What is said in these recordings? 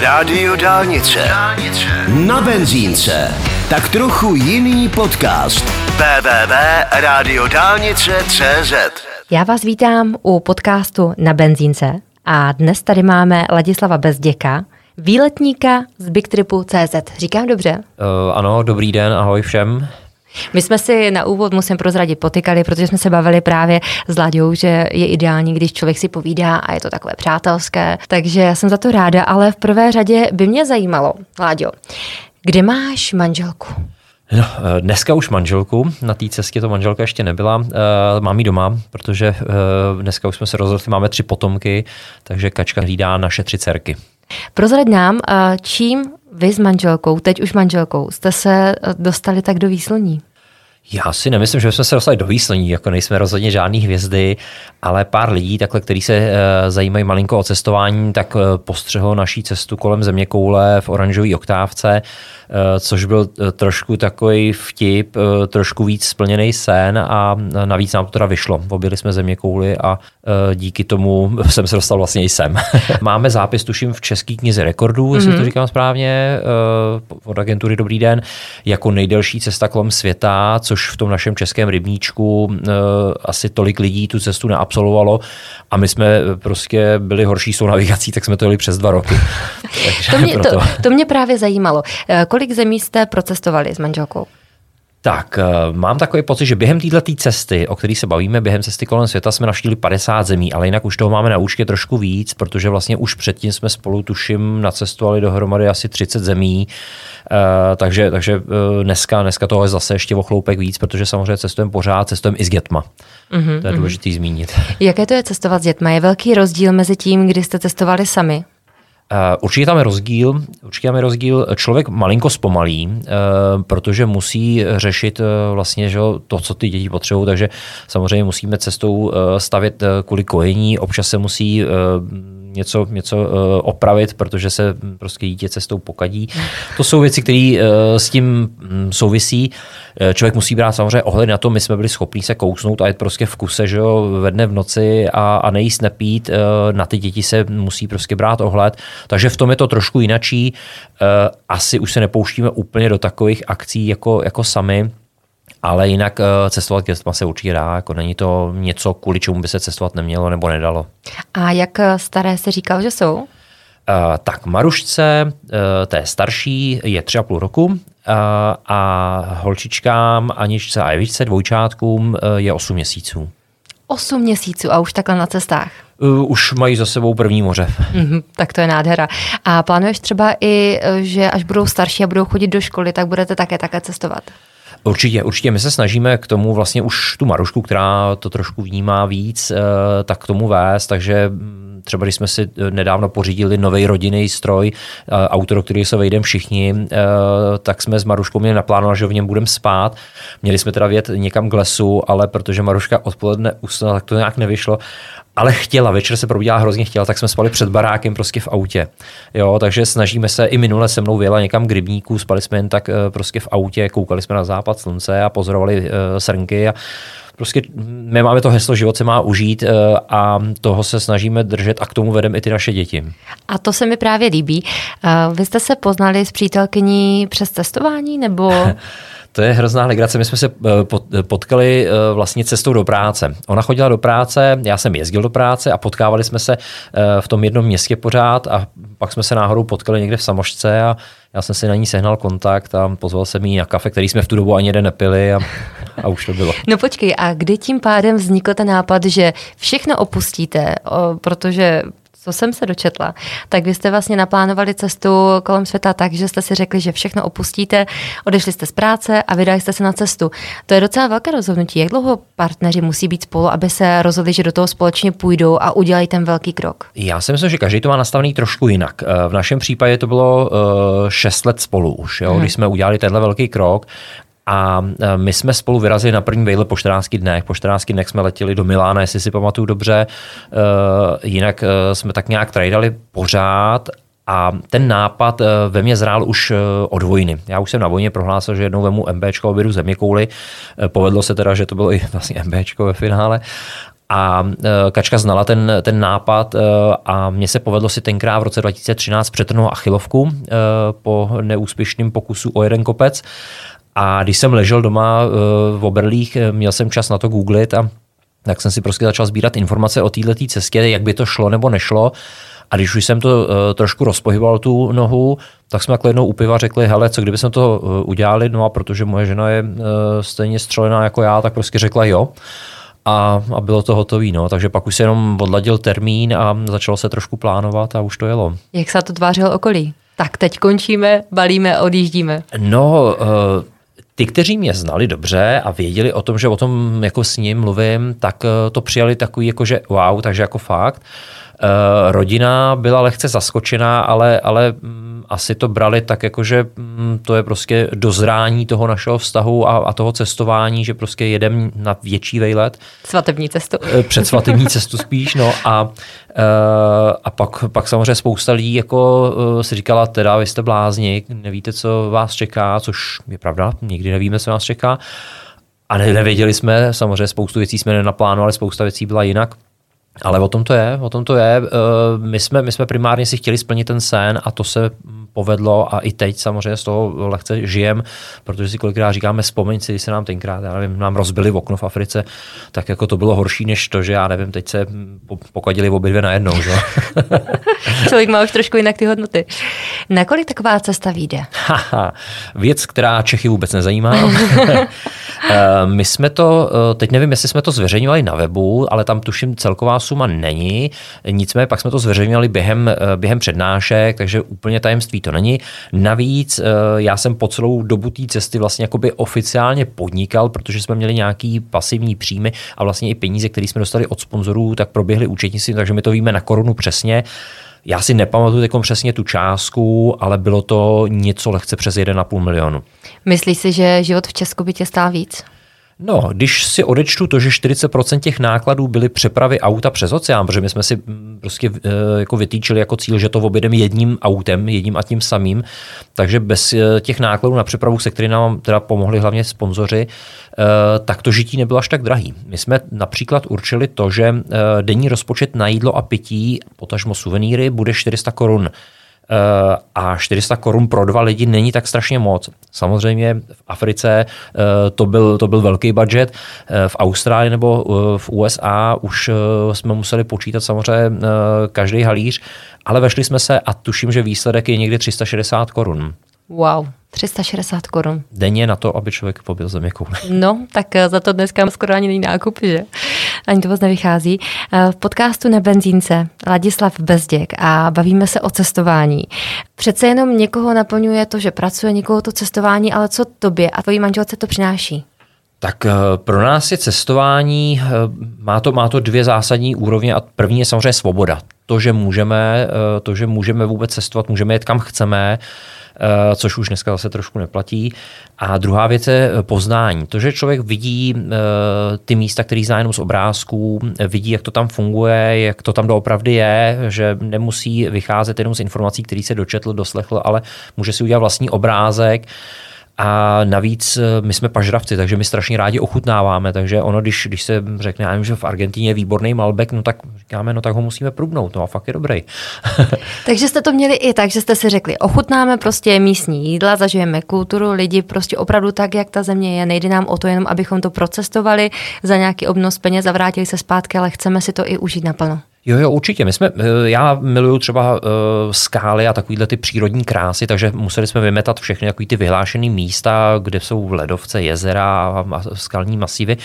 Rádio Dálnice. Na benzínce. Tak trochu jiný podcast. www.radiodálnice.cz Já vás vítám u podcastu Na benzínce a dnes tady máme Ladislava Bezděka, výletníka z BigTripu.cz. Říkám dobře? Uh, ano, dobrý den, ahoj všem. My jsme si na úvod, musím prozradit, potykali, protože jsme se bavili právě s Láďou, že je ideální, když člověk si povídá a je to takové přátelské. Takže já jsem za to ráda, ale v prvé řadě by mě zajímalo, Láďo, kde máš manželku? No, eh, dneska už manželku, na té cestě to manželka ještě nebyla, uh, mám ji doma, protože uh, dneska už jsme se rozhodli, máme tři potomky, takže Kačka hlídá naše tři dcerky. Prozrad nám, čím vy s manželkou, teď už manželkou, jste se dostali tak do výsloní? Já si nemyslím, že jsme se dostali do výslení, jako nejsme rozhodně žádný hvězdy, ale pár lidí, takhle, kteří se e, zajímají malinko o cestování, tak e, postřehlo naší cestu kolem země koule v oranžové oktávce, e, což byl trošku takový vtip, trošku víc splněný sen a navíc nám to teda vyšlo. Objeli jsme země kouly a díky tomu jsem se dostal vlastně i sem. Máme zápis, tuším, v České knize rekordů, mm-hmm. jestli to mhm. říkám správně, od agentury Dobrý den, jako nejdelší cesta kolem světa, co což v tom našem českém rybníčku uh, asi tolik lidí tu cestu neabsolvovalo a my jsme prostě byli horší s tou navigací, tak jsme to jeli přes dva roky. to, mě, to, to mě právě zajímalo. Eh, kolik zemí jste procestovali s manželkou? Tak, eh, mám takový pocit, že během této cesty, o které se bavíme, během cesty kolem světa, jsme navštívili 50 zemí, ale jinak už toho máme na účtě trošku víc, protože vlastně už předtím jsme spolu, tuším, nacestovali dohromady asi 30 zemí. Uh, takže, takže uh, dneska, dneska toho je zase ještě o chloupek víc, protože samozřejmě cestujeme pořád, cestujeme i s dětma. Mm-hmm, to je důležité mm-hmm. zmínit. Jaké to je cestovat s dětma? Je velký rozdíl mezi tím, kdy jste cestovali sami? Uh, určitě tam je rozdíl, určitě tam je rozdíl. Člověk malinko zpomalí, uh, protože musí řešit uh, vlastně že, to, co ty děti potřebují, takže samozřejmě musíme cestou stavět kvůli kojení, občas se musí něco, něco uh, opravit, protože se prostě dítě cestou pokadí. To jsou věci, které uh, s tím um, souvisí. Uh, člověk musí brát samozřejmě ohled na to, my jsme byli schopni se kousnout a jít prostě v kuse, že jo, ve dne v noci a, a nejíst, nepít. Na ty děti se musí prostě brát ohled. Takže v tom je to trošku jinačí. Asi už se nepouštíme úplně do takových akcí jako, jako sami. Ale jinak eh, cestovat k dětma se určitě dá, jako není to něco, kvůli čemu by se cestovat nemělo nebo nedalo. A jak eh, staré se říkal, že jsou? Uh, tak Marušce, uh, té starší, je tři a půl roku uh, a holčičkám Aničce a Evičce, dvojčátkům, uh, je 8 měsíců. 8 měsíců a už takhle na cestách? Uh, už mají za sebou první moře. Mm-hmm, tak to je nádhera. A plánuješ třeba i, že až budou starší a budou chodit do školy, tak budete také také cestovat? Určitě, určitě. My se snažíme k tomu vlastně už tu Marušku, která to trošku vnímá víc, eh, tak k tomu vést, takže mm, třeba když jsme si eh, nedávno pořídili nový rodinný stroj, eh, auto, do který se vejdeme všichni, tak jsme s Maruškou měli naplánovali, že v něm budeme spát. Měli jsme teda vět někam k lesu, ale protože Maruška odpoledne usnula, tak to nějak nevyšlo ale chtěla, večer se probíhala hrozně chtěla, tak jsme spali před barákem prostě v autě. Jo, takže snažíme se, i minule se mnou vyjela někam k rybníku, spali jsme jen tak eh, prostě v autě, koukali jsme na západ slunce a pozorovali uh, srnky a prostě my máme to heslo život se má užít uh, a toho se snažíme držet a k tomu vedeme i ty naše děti. A to se mi právě líbí. Vy jste se poznali s přítelkyní přes testování nebo... To je hrozná legrace. My jsme se eh, potkali eh, vlastně cestou do práce. Ona chodila do práce, já jsem jezdil do práce a potkávali jsme se eh, v tom jednom městě pořád a pak jsme se náhodou potkali někde v Samošce a já jsem si na ní sehnal kontakt a pozval jsem jí na kafe, který jsme v tu dobu ani jeden nepili a, a už to bylo. No počkej, a kdy tím pádem vznikl ten nápad, že všechno opustíte, protože co jsem se dočetla, tak vy jste vlastně naplánovali cestu kolem světa tak, že jste si řekli, že všechno opustíte, odešli jste z práce a vydali jste se na cestu. To je docela velké rozhodnutí. Jak dlouho partneři musí být spolu, aby se rozhodli, že do toho společně půjdou a udělají ten velký krok? Já si myslím, že každý to má nastavený trošku jinak. Eh, v našem případě to bylo 6 eh, let spolu už, jo, hmm. když jsme udělali tenhle velký krok a e, my jsme spolu vyrazili na první vejle po 14 dnech. Po 14 dnech jsme letěli do Milána, jestli si pamatuju dobře. E, jinak e, jsme tak nějak trajdali pořád a ten nápad ve mně zrál už od vojny. Já už jsem na vojně prohlásil, že jednou vemu MBčko a země kouly. Povedlo se teda, že to bylo i vlastně MBčko ve finále. A Kačka znala ten, ten nápad a mně se povedlo si tenkrát v roce 2013 přetrhnout achilovku po neúspěšném pokusu o jeden kopec. A když jsem ležel doma v Oberlích, měl jsem čas na to googlit a tak jsem si prostě začal sbírat informace o této cestě, jak by to šlo nebo nešlo. A když už jsem to uh, trošku rozpohyboval tu nohu, tak jsme takhle jednou u piva řekli, hele, co kdyby jsme to uh, udělali, no a protože moje žena je uh, stejně střelená jako já, tak prostě řekla jo. A, a bylo to hotové. No. Takže pak už se jenom odladil termín a začalo se trošku plánovat a už to jelo. Jak se to tvářilo okolí? Tak teď končíme, balíme, odjíždíme. No, uh, ty, kteří mě znali dobře a věděli o tom, že o tom jako s ním mluvím, tak to přijali takový jako, že wow, takže jako fakt. Uh, rodina byla lehce zaskočená, ale, ale um, asi to brali tak, jako, že um, to je prostě dozrání toho našeho vztahu a, a toho cestování, že prostě jedem na větší vejlet. Svatební cestu. Uh, před svatební cestu spíš, no a, uh, a pak, pak samozřejmě spousta lidí jako si říkala, teda vy jste blázni, nevíte, co vás čeká, což je pravda, nikdy nevíme, co nás čeká. A ne, nevěděli jsme, samozřejmě spoustu věcí jsme nenaplánovali, spousta věcí byla jinak. Ale o tom to je, o tom to je. Eh, my jsme, my jsme primárně si chtěli splnit ten sen a to se povedlo a i teď samozřejmě z toho lehce žijem, protože si kolikrát říkáme, vzpomeň si, když se nám tenkrát, já nevím, nám rozbili v okno v Africe, tak jako to bylo horší než to, že já nevím, teď se pokadili obě dvě najednou. Že? Člověk má už trošku jinak ty hodnoty. Na kolik taková cesta vyjde? Věc, která Čechy vůbec nezajímá. Eh, my jsme to, eh, teď nevím, jestli jsme to zveřejňovali na webu, ale tam tuším celková suma není. Nicméně pak jsme to zveřejňovali během, eh, během přednášek, takže úplně tajemství to není. Navíc já jsem po celou dobu té cesty vlastně jakoby oficiálně podnikal, protože jsme měli nějaký pasivní příjmy a vlastně i peníze, které jsme dostali od sponzorů, tak proběhly účetnictví, takže my to víme na korunu přesně. Já si nepamatuju teď přesně tu částku, ale bylo to něco lehce přes 1,5 milionu. Myslíš si, že život v Česku by tě stál víc? No, když si odečtu to, že 40% těch nákladů byly přepravy auta přes oceán, protože my jsme si mm, prostě eh, jako vytýčili jako cíl, že to objedeme jedním autem, jedním a tím samým, takže bez eh, těch nákladů na přepravu, se kterými nám teda pomohli hlavně sponzoři, eh, tak to žití nebylo až tak drahý. My jsme například určili to, že denní rozpočet na jídlo a pití, potažmo suvenýry, bude 400 korun a 400 korun pro dva lidi není tak strašně moc. Samozřejmě v Africe eh, to byl, to byl velký budget, eh, v Austrálii nebo v USA už jsme museli počítat samozřejmě každý halíř, ale vešli jsme se a tuším, že výsledek je někdy 360 korun. Wow, 360 korun. Denně na to, aby člověk pobyl země kouli. No, tak za to dneska skoro ani není nákup, že? ani to moc nevychází. Eh, v podcastu na benzínce Ladislav Bezděk a bavíme se o cestování. Přece jenom někoho naplňuje to, že pracuje, někoho to cestování, ale co tobě a tvojí manželce to přináší? Tak eh, pro nás je cestování, eh, má to, má to dvě zásadní úrovně a první je samozřejmě svoboda. To, že můžeme, to, že můžeme vůbec cestovat, můžeme jet kam chceme, Eh, což už dneska zase trošku neplatí. A druhá věc je eh, poznání. To, že člověk vidí eh, ty místa, který zná jenom z obrázků, vidí, jak to tam funguje, jak to tam doopravdy je, že nemusí vycházet jenom z informací, které se dočetl, doslechl, ale může si udělat vlastní obrázek. A navíc eh, my jsme pažravci, takže my strašně rádi ochutnáváme. Takže ono, když, když se řekne, já vím, že v Argentíně je výborný Malbec, no tak říkáme, no tak ho musíme průbnout, no a fakt je dobrý. takže jste to měli i tak, že jste si řekli, ochutnáme prostě místní jídla, zažijeme kulturu, lidi prostě opravdu tak, jak ta země je. Nejde nám o to jenom, abychom to procestovali za nějaký obnos peněz a vrátili se zpátky, ale chceme si to i užít naplno. Jo, jo, určitě. My jsme, eh, já miluju třeba uh, skály a takovýhle ty přírodní krásy, takže museli jsme vymetat všechny takový ty vyhlášené místa, kde jsou ledovce, jezera a, skalní masivy,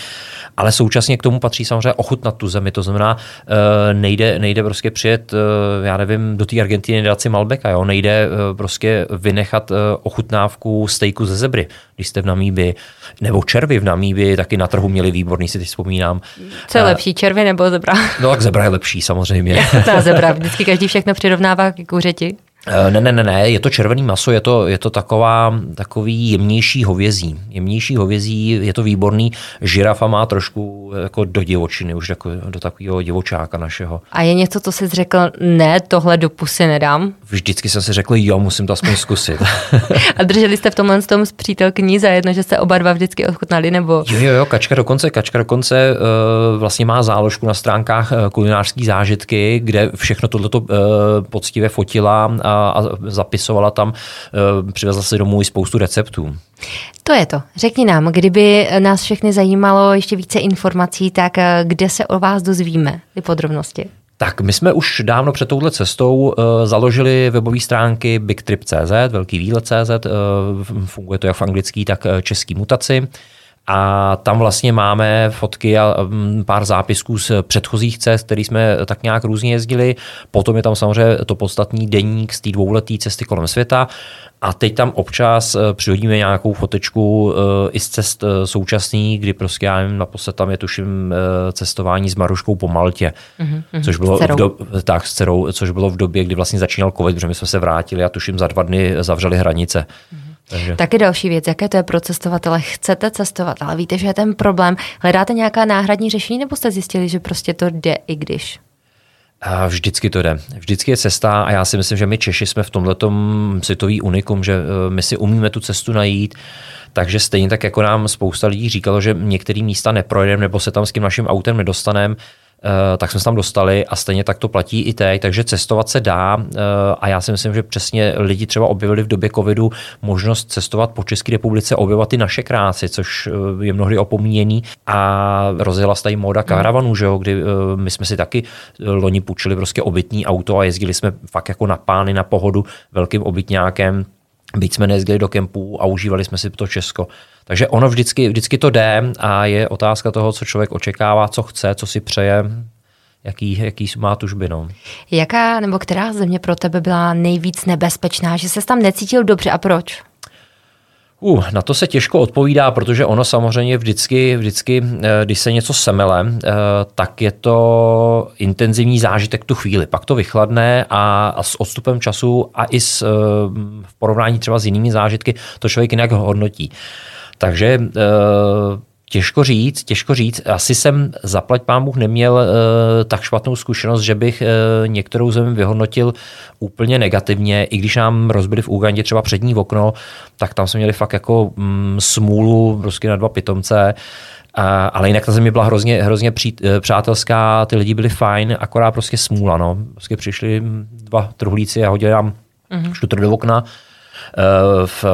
ale současně k tomu patří samozřejmě ochutnat tu zemi, to znamená, uh, nejde, nejde prostě přijet, uh, já nevím, do té Argentiny dát si Malbeka, jo? nejde uh, prostě vynechat uh, ochutnávku stejku ze zebry, když jste v Namíbi, nebo červy v Namíbi, taky na trhu měli výborný, si teď vzpomínám. Co je lepší, červy nebo zebra? No tak zebra je lepší samozřejmě. Ta zebra, vždycky každý všechno přirovnává k kuřeti. Eh, ne, ne, ne, ne, je to červený maso, je to, je to taková, takový jemnější hovězí. Jemnější hovězí, je to výborný. Žirafa má trošku jako do divočiny, už jako do takového divočáka našeho. A je něco, co jsi řekl, ne, tohle do pusy nedám? Vždycky jsem si řekl, jo, musím to aspoň zkusit. A drželi jste v tomhle tom s přítelkyní za jedno, že jste oba dva vždycky ochutnali, nebo? Jo, jo, jo, kačka dokonce, kačka dokonce uh, vlastně má záložku na stránkách uh, kulinářský zážitky, kde všechno tohleto uh, poctivě fotila a a, zapisovala tam, eh, přivezla si domů i spoustu receptů. To je to. Řekni nám, kdyby nás všechny zajímalo ještě více informací, tak eh, kde se o vás dozvíme ty podrobnosti? Tak my jsme už dávno před touhle cestou uh, založili webové stránky bigtrip.cz, velký výlet.cz, uh, funguje to jak v anglický, tak český mutaci. A tam vlastně máme fotky a mm, pár zápisků z předchozích cest, které jsme tak nějak různě jezdili. Potom je tam samozřejmě to podstatný deník z té dvouleté cesty kolem světa. A teď tam občas eh, přihodíme nějakou fotečku eh, i z cest eh, současný, kdy prostě já nevím, naposled tam je tuším cestování s Maruškou po Maltě, mm-hmm, což bylo, v do, tak, s dcerou, což bylo v době, kdy vlastně začínal covid, protože my jsme se vrátili a tuším za dva dny zavřeli hranice. Mm-hmm. Takže. Taky další věc, jaké to je pro cestovatele. Chcete cestovat, ale víte, že je ten problém. Hledáte nějaká náhradní řešení, nebo jste zjistili, že prostě to jde i když? A vždycky to jde. Vždycky je cesta a já si myslím, že my Češi jsme v tomhle světový unikum, že eh, my si umíme tu cestu najít. Takže stejně tak, jako nám spousta lidí říkalo, že některé místa neprojedeme nebo se tam s tím naším autem nedostaneme, tak jsme se tam dostali a stejně tak to platí i teď, takže cestovat se dá eh, a já si myslím, že přesně lidi třeba objevili v době covidu možnost cestovat po České republice, objevovat ty naše krásy, což eh, je mnohdy opomíjený. A rozjela se tady móda karavanů, že jo, kdy my jsme si taky loni půjčili prostě obytní auto a jezdili jsme fakt jako na pány, na pohodu velkým obytňákem, byť jsme nejezdili do kempů a užívali jsme si to Česko. Takže ono vždycky, vždycky to jde a je otázka toho, co člověk očekává, co chce, co si přeje, jaký, jaký má tužby. No. Jaká nebo která země pro tebe byla nejvíc nebezpečná, že se tam necítil dobře a proč? Uh, na to se těžko odpovídá, protože ono samozřejmě vždycky, vždycky eh, když se něco semele, eh, tak je to intenzivní zážitek tu chvíli. Pak to vychladne a, s odstupem času a i s, eh, v porovnání třeba s jinými zážitky to člověk jinak hodnotí. Takže Těžko říct, těžko říct. Asi jsem zaplať pán Bůh neměl uh, tak špatnou zkušenost, že bych uh, některou zemi vyhodnotil úplně negativně. I když nám rozbili v Ugandě třeba přední okno, tak tam jsme měli fakt jako um, smůlu prostě na dva pitomce. Uh, ale jinak ta země byla hrozně, hrozně pří, uh, přátelská, ty lidi byli fajn, akorát prostě smůla. No. Prostě přišli dva truhlíci a hodili nám mm-hmm. šutr do okna. Uh, v,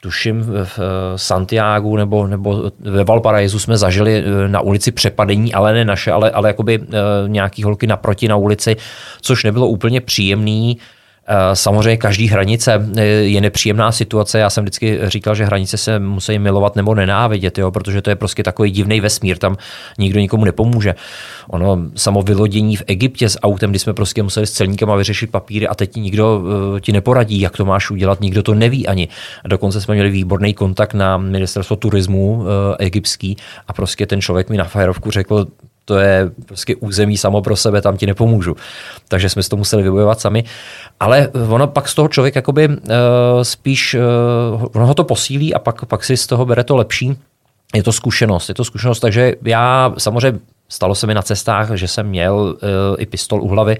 tuším v Santiago nebo, nebo ve Valparaisu jsme zažili eh, na ulici přepadení, ale ne naše, ale, ale jakoby eh, nějaký holky naproti na ulici, což nebylo úplně příjemný. Eh, samozřejmě každý hranice eh, je nepříjemná situace. Já jsem vždycky říkal, že hranice se musí milovat nebo nenávidět, jo, protože to je prostě takový divný vesmír, tam nikdo nikomu nepomůže. Ono samo vylodění v Egyptě s autem, kdy jsme prostě museli s celníkem vyřešit papíry a teď nikdo uh, ti neporadí, jak to máš udělat, nikdo to neví ani. A dokonce jsme měli výborný kontakt na ministerstvo turismu egyptský a prostě ten člověk mi na Fajerovku řekl, to je prostě území samo pro sebe, tam ti nepomůžu. Takže jsme si to museli vybojovat sami. Ale ono pak z toho člověk jakoby uh, spíš, uh, ono ho to posílí a pak, pak si z toho bere to lepší. Je to zkušenost, je to zkušenost, takže já samozřejmě Stalo se mi na cestách, že jsem měl uh, i pistol u hlavy,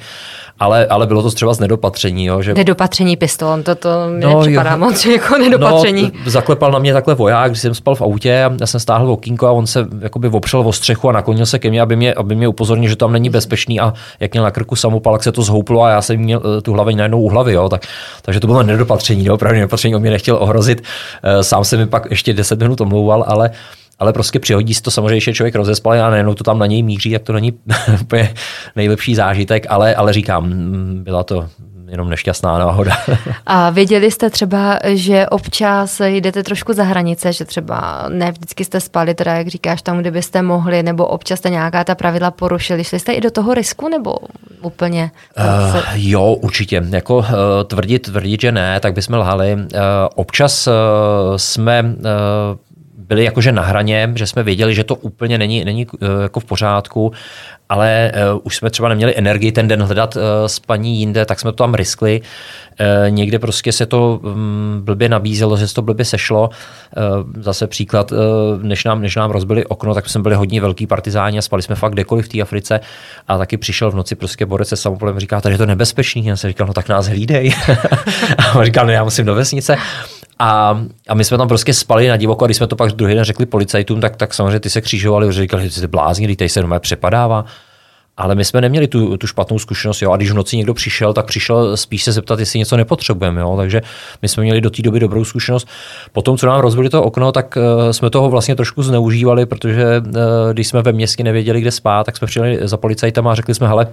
ale, ale bylo to třeba z nedopatření. Jo, že... Nedopatření pistol, to, to mi no, nepřipadá jo. moc jako nedopatření. No, zaklepal na mě takhle voják, když jsem spal v autě a já jsem stáhl okýnko a on se jakoby opřel o střechu a naklonil se ke mně, aby mě, aby mě upozornil, že tam není bezpečný a jak měl na krku samopal, jak se to zhouplo a já jsem měl uh, tu hlavu najednou u hlavy. Jo, tak, takže to bylo nedopatření, jo, opravdu nedopatření, on mě nechtěl ohrozit. Uh, sám jsem mi pak ještě 10 minut omlouval, ale ale prostě přihodí si to samozřejmě, že člověk rozespal a najednou to tam na něj míří, jak to není úplně nejlepší zážitek, ale, ale říkám, mm, byla to jenom nešťastná náhoda. A věděli jste třeba, že občas jdete trošku za hranice, že třeba ne vždycky jste spali, teda jak říkáš, tam, kde byste mohli, nebo občas jste nějaká ta pravidla porušili. Šli jste i do toho risku, nebo úplně? Uh, jo, určitě. Jako uh, tvrdit, tvrdit, že ne, tak bychom lhali. Uh, občas uh, jsme uh, byli jakože na hraně, že jsme věděli, že to úplně není, není jako v pořádku, ale uh, už jsme třeba neměli energii ten den hledat uh, spaní jinde, tak jsme to tam riskli. Někde prostě se to um, blbě nabízelo, že se to blbě sešlo. Zase příklad, než, nám, než nám rozbili okno, tak jsme byli hodně velký partizáni a spali jsme fakt kdekoliv v té Africe a taky přišel v noci prostě borec se samopolem říká, tady je to nebezpečný. Já jsem říkal, no tak nás hlídej. a on říkal, no já musím do vesnice. A, a my jsme tam prostě spali na divoko a když jsme to pak druhý den řekli policajtům, tak, tak samozřejmě ty se křižovali, že říkali, že jste blázni, tady se doma přepadává. Ale my jsme neměli tu, tu špatnou zkušenost, jo. A když v noci někdo přišel, tak přišel spíš se zeptat, jestli něco nepotřebujeme, jo. Takže my jsme měli do té doby dobrou zkušenost. Potom, co nám rozbili to okno, tak uh, jsme toho vlastně trošku zneužívali, protože uh, když jsme ve městě nevěděli, kde spát, tak jsme přijeli za policajtama a řekli jsme, hele,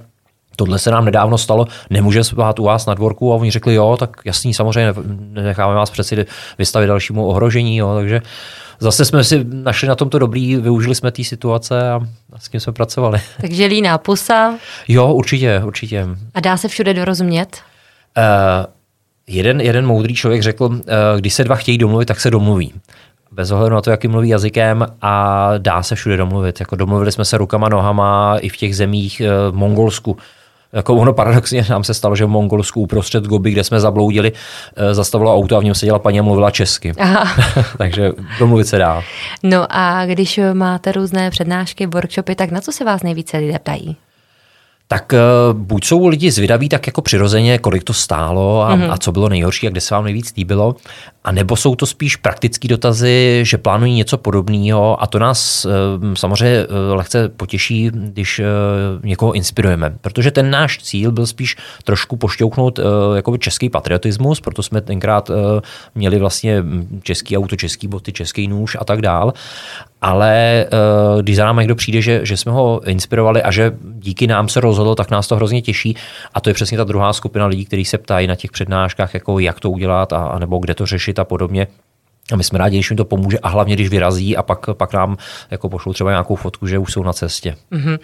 tohle se nám nedávno stalo, nemůže spát u vás na dvorku a oni řekli, jo, tak jasný, samozřejmě necháme vás přeci vystavit dalšímu ohrožení, jo, takže zase jsme si našli na tomto dobrý, využili jsme té situace a s tím jsme pracovali. Takže líná pusa. Jo, určitě, určitě. A dá se všude dorozumět? Uh, jeden, jeden moudrý člověk řekl, uh, když se dva chtějí domluvit, tak se domluví bez ohledu na to, jaký mluví jazykem a dá se všude domluvit. Jako domluvili jsme se rukama, nohama i v těch zemích v Mongolsku jako ono paradoxně nám se stalo, že v Mongolsku uprostřed Gobi, kde jsme zabloudili, eh, zastavilo auto a v něm seděla paní a mluvila česky. Aha. Takže domluvit se dá. No a když máte různé přednášky, workshopy, tak na co se vás nejvíce lidé ptají? tak uh, buď jsou lidi zvědaví tak jako přirozeně, kolik to stálo a, mm-hmm. a co bylo nejhorší a kde se vám nejvíc líbilo, a nebo jsou to spíš praktické dotazy, že plánují něco podobného? A to nás uh, samozřejmě uh, lehce potěší, když uh, někoho inspirujeme, protože ten náš cíl byl spíš trošku pošťouknout jakoby český patriotismus, proto jsme tenkrát měli vlastně český auto, český boty, český nůž a tak dál. Ale když za námi někdo přijde, že, že jsme ho inspirovali a že díky nám se rozhodl, tak nás to hrozně těší. A to je přesně ta druhá skupina lidí, kteří se ptají na těch přednáškách, jako jak to udělat a, a nebo kde to řešit a podobně. A my jsme rádi, když jim to pomůže a hlavně, když vyrazí a pak, pak nám jako pošlou třeba nějakou fotku, že už jsou na cestě. Mm-hmm.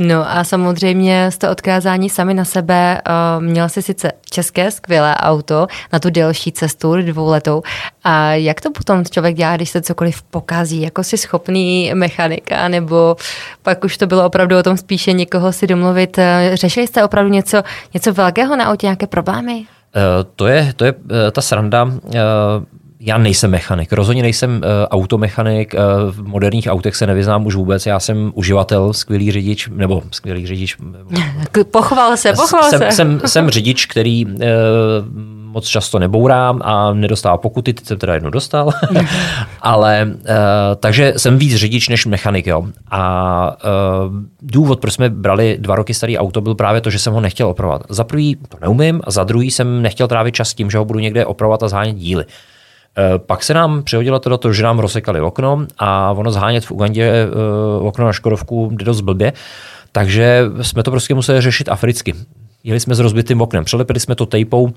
No a samozřejmě jste odkázáni sami na sebe. Uh, měl jsi sice české skvělé auto na tu delší cestu dvouletou. A jak to potom člověk dělá, když se cokoliv pokazí? Jako si schopný mechanika nebo pak už to bylo opravdu o tom spíše někoho si domluvit. Eh, řešili jste opravdu něco, něco velkého na autě, nějaké problémy? Uh, to je, to je uh, ta sranda. Uh, já nejsem mechanik, rozhodně nejsem automechanik, v moderních autech se nevyznám už vůbec, já jsem uživatel, skvělý řidič, nebo skvělý řidič. Pochval se, pochval jsem, se. Jsem, jsem řidič, který moc často nebourám a nedostává pokuty, teď jsem teda jednu dostal, ale uh, takže jsem víc řidič než mechanik, jo. A uh, důvod, proč jsme brali dva roky starý auto, byl právě to, že jsem ho nechtěl opravovat. Za prvý to neumím a za druhý jsem nechtěl trávit čas tím, že ho budu někde opravovat a zhánět díly. Eh, pak se nám přihodilo to do toho, že nám rozsekali okno a ono zhánět v Ugandě okno na Škodovku jde dost blbě, takže jsme to prostě museli řešit africky. Jeli jsme s rozbitým oknem, přelepili jsme to tejpou,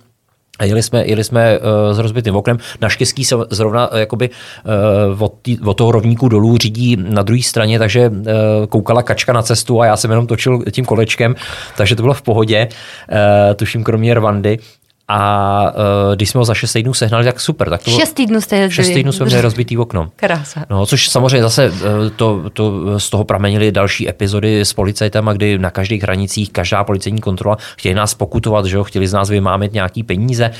a jeli jsme, jeli jsme uh, s rozbitým oknem. Naštěstí se zrovna uh, jakoby, uh, od, tý, od toho rovníku dolů řídí na druhé straně, takže uh, koukala kačka na cestu a já jsem jenom točil tím kolečkem, takže to bylo v pohodě, uh, tuším kromě Rwandy. A uh, když jsme ho za 6 týdnů sehnali, tak super. Tak to bylo, 6 týdnů jste jezdili. 6 týdnů jsme měli rozbitý okno. Krása. No, což samozřejmě zase uh, to, to, z toho pramenily další epizody s policajtama, kdy na každých hranicích každá policejní kontrola chtěli nás pokutovat, že jo, chtěli z nás vymámit nějaký peníze.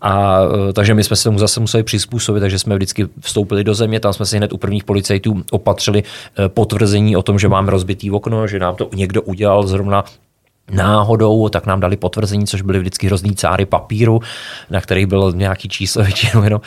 A uh, takže my jsme se tomu zase museli přizpůsobit, takže jsme vždycky vstoupili do země, tam jsme si hned u prvních policajtů opatřili potvrzení o tom, že máme rozbitý okno, že nám to někdo udělal zrovna náhodou, tak nám dali potvrzení, což byly vždycky hrozný cáry papíru, na kterých bylo nějaký číslo většinou jenom.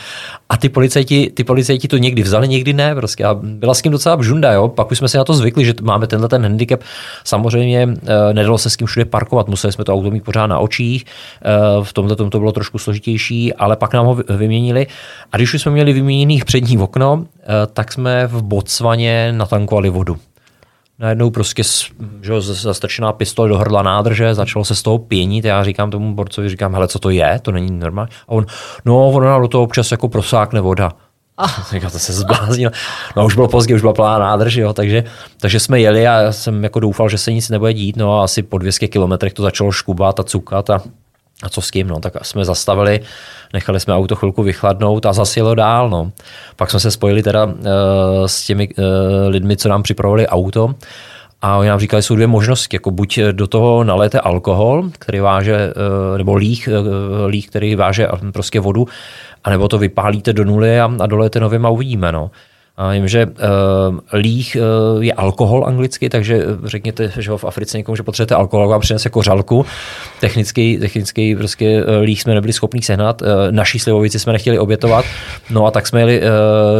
A ty policajti, ty policajti to někdy vzali, někdy ne. Prostě. A byla s tím docela bžunda, jo. Pak už jsme si na to zvykli, že máme tenhle ten handicap. Samozřejmě eh, nedalo se s tím všude parkovat, museli jsme to auto mít pořád na očích. Eh, v tomhle tom to bylo trošku složitější, ale pak nám ho vyměnili. A když už jsme měli vyměněný přední okno, eh, tak jsme v Botswaně natankovali vodu najednou prostě že, zastrčená pistole do hrdla nádrže, začalo se z toho pěnit. Já říkám tomu borcovi, říkám, hele, co to je, to není normální. A on, no, ono do toho občas jako prosákne voda. Ah. Říkám, to se zbláznil. No už bylo pozdě, už byla plná nádrž, jo, takže, takže jsme jeli a já jsem jako doufal, že se nic nebude dít, no a asi po 200 kilometrech to začalo škubat a cukat a a co s kým, no, tak jsme zastavili, nechali jsme auto chvilku vychladnout a zase jelo dál, no. Pak jsme se spojili teda uh, s těmi uh, lidmi, co nám připravovali auto a oni nám říkali, jsou dvě možnosti, jako buď do toho naléte alkohol, který váže, uh, nebo líh, líh, který váže prostě vodu, anebo to vypálíte do nuly a, a dolejete novým a uvidíme, no. A vím, že uh, líh uh, je alkohol anglicky, takže řekněte, že v Africe někomu, že potřebujete alkohol, vám přinese kořalku. Technický, technický prostě uh, líh jsme nebyli schopni sehnat. Uh, naší slivovici jsme nechtěli obětovat. No a tak jsme jeli uh,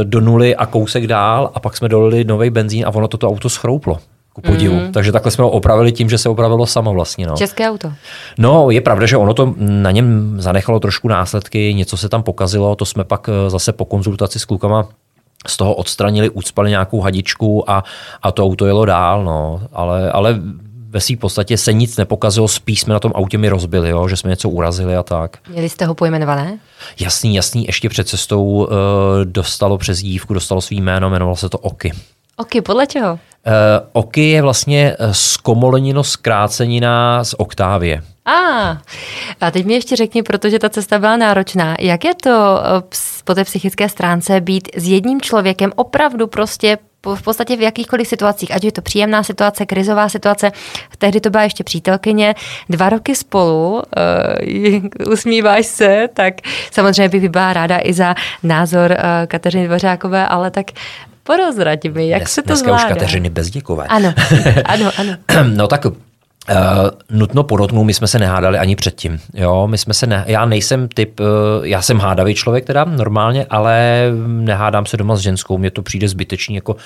do nuly a kousek dál a pak jsme dolili nový benzín a ono toto auto schrouplo ku podivu. Mm. Takže takhle jsme ho opravili tím, že se opravilo samo vlastně. No. České auto. No, je pravda, že ono to na něm zanechalo trošku následky, něco se tam pokazilo, to jsme pak zase po konzultaci s klukama z toho odstranili, ucpali nějakou hadičku a, a to auto jelo dál, no. ale, ale ve své podstatě se nic nepokazilo, spíš jsme na tom autě mi rozbili, jo, že jsme něco urazili a tak. Měli jste ho pojmenované? Jasný, jasný, ještě před cestou uh, dostalo přes dívku, dostalo svý jméno, jmenovalo se to Oky. Oky, podle čeho? Uh, Oky je vlastně eh, zkomolenino zkrácenina z Oktávie. A, a teď mi ještě řekni, protože ta cesta byla náročná, jak je to eh, po té psychické stránce být s jedním člověkem opravdu prostě v podstatě v jakýchkoliv situacích, ať je to příjemná situace, krizová situace, tehdy to byla ještě přítelkyně, dva roky spolu, uh, usmíváš se, tak samozřejmě bych byla ráda i za názor uh, Kateřiny Dvořákové, ale tak porozrať mi, jak Dnes, se to dneska zvládá. už Kateřiny Bezděkové. Ano, ano, ano. no tak Uh, nutno podotknout, my jsme se nehádali ani předtím. Jo, my jsme se ne, já nejsem typ, uh, já jsem hádavý člověk teda normálně, ale nehádám se doma s ženskou, mně to přijde zbytečný, jako uh,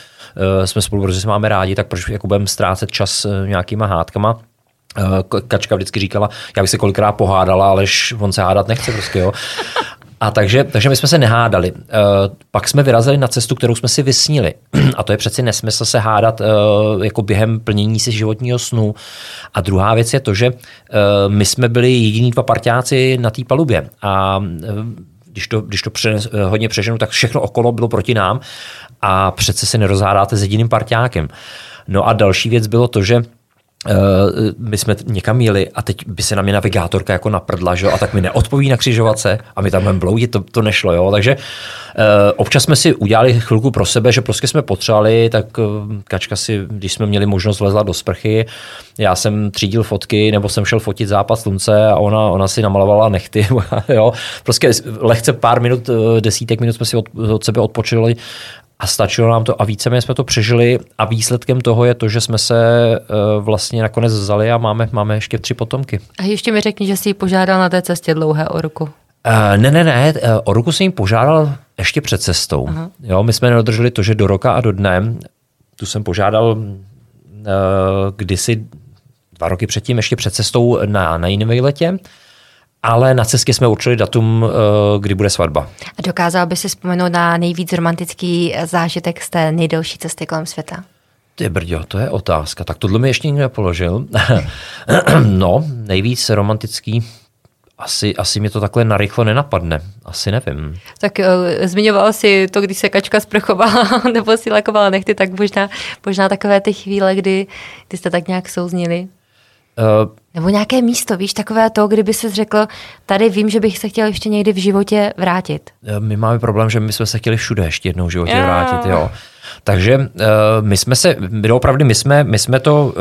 jsme spolu, protože se máme rádi, tak proč jako budeme ztrácet čas uh, nějakýma hádkama. Kačka vždycky říkala, já bych se kolikrát pohádala, ale on se hádat nechce prostě, jo. A takže, takže my jsme se nehádali. Uh, pak jsme vyrazili na cestu, kterou jsme si vysnili. A to je přeci nesmysl se hádat uh, jako během plnění si životního snu. A druhá věc je to, že uh, my jsme byli jediní dva parťáci na té palubě. A uh, když to, když to přenes, hodně přeženu, tak všechno okolo bylo proti nám a přece se nerozhádáte s jediným parťákem. No a další věc bylo to, že my jsme někam jeli a teď by se na mě navigátorka jako naprdla, že? a tak mi neodpoví na křižovatce a my tam bloudit, to, to nešlo. Jo? Takže uh, občas jsme si udělali chvilku pro sebe, že prostě jsme potřebovali, tak uh, Kačka si, když jsme měli možnost vlezla do sprchy, já jsem třídil fotky, nebo jsem šel fotit západ slunce a ona, ona si namalovala nechty. jo? Prostě lehce pár minut, desítek minut jsme si od, od sebe odpočili a stačilo nám to a víceméně jsme to přežili a výsledkem toho je to, že jsme se uh, vlastně nakonec vzali a máme, máme ještě tři potomky. A ještě mi řekni, že jsi ji požádal na té cestě dlouhé o ruku. Uh, ne, ne, ne, uh, o ruku jsem jim požádal ještě před cestou. Jo, my jsme nedodrželi to, že do roka a do dne, tu jsem požádal uh, kdysi dva roky předtím, ještě před cestou na, na jiném výletě ale na cestě jsme určili datum, eh, kdy bude svatba. A dokázal by si vzpomenout na nejvíc romantický zážitek z té nejdelší cesty kolem světa? Ty brďo, to je otázka. Tak tohle mi ještě nikdo nepoložil. no, nejvíc romantický asi, asi mě to takhle narychlo nenapadne. Asi nevím. Tak uh, zmiňoval si to, když se kačka sprchovala nebo si lakovala nechty, tak možná, možná takové ty chvíle, kdy, kdy jste tak nějak souznili. Uh, Nebo nějaké místo, víš, takové to, kdyby se řekl, tady vím, že bych se chtěl ještě někdy v životě vrátit. Eh, my máme problém, že my jsme se chtěli všude ještě jednou v životě yeah. vrátit, jo. Takže uh, my jsme se, opravdu my jsme, my jsme to uh,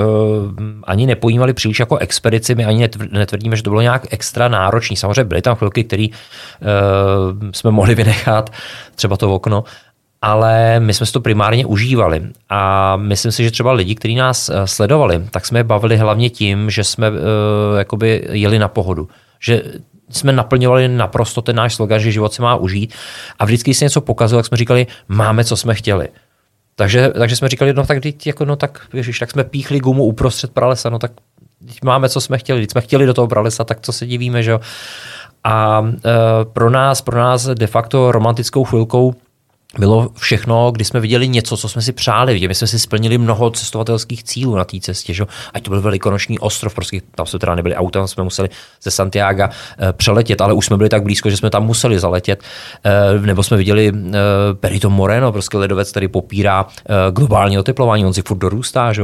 ani nepojímali příliš jako expedici, my ani netvrdíme, že to bylo nějak extra náročné. Samozřejmě byly tam chvilky, které uh, jsme mohli vynechat, třeba to okno, ale my jsme si to primárně užívali. A myslím si, že třeba lidi, kteří nás eh, sledovali, tak jsme je bavili hlavně tím, že jsme uh, jakoby jeli na pohodu. Že jsme naplňovali naprosto ten náš slogan, že život se má užít. A vždycky, když se něco pokazilo, tak jsme říkali, máme, co jsme chtěli. Takže, takže jsme říkali, no tak, jako, no tak, ježiš, tak jsme píchli gumu uprostřed pralesa, no tak máme, co jsme chtěli. Když jsme chtěli do toho pralesa, tak co se divíme, že jo. A e, pro nás, pro nás de facto romantickou chvilkou bylo všechno, kdy jsme viděli něco, co jsme si přáli vidět. My jsme si splnili mnoho cestovatelských cílů na té cestě, že? ať to byl velikonoční ostrov, prostě tam jsme teda nebyli autem, jsme museli ze Santiago e, přeletět, ale už jsme byli tak blízko, že jsme tam museli zaletět. E, nebo jsme viděli e, Perito Moreno, prostě ledovec, který popírá globální oteplování, on si furt dorůstá, že?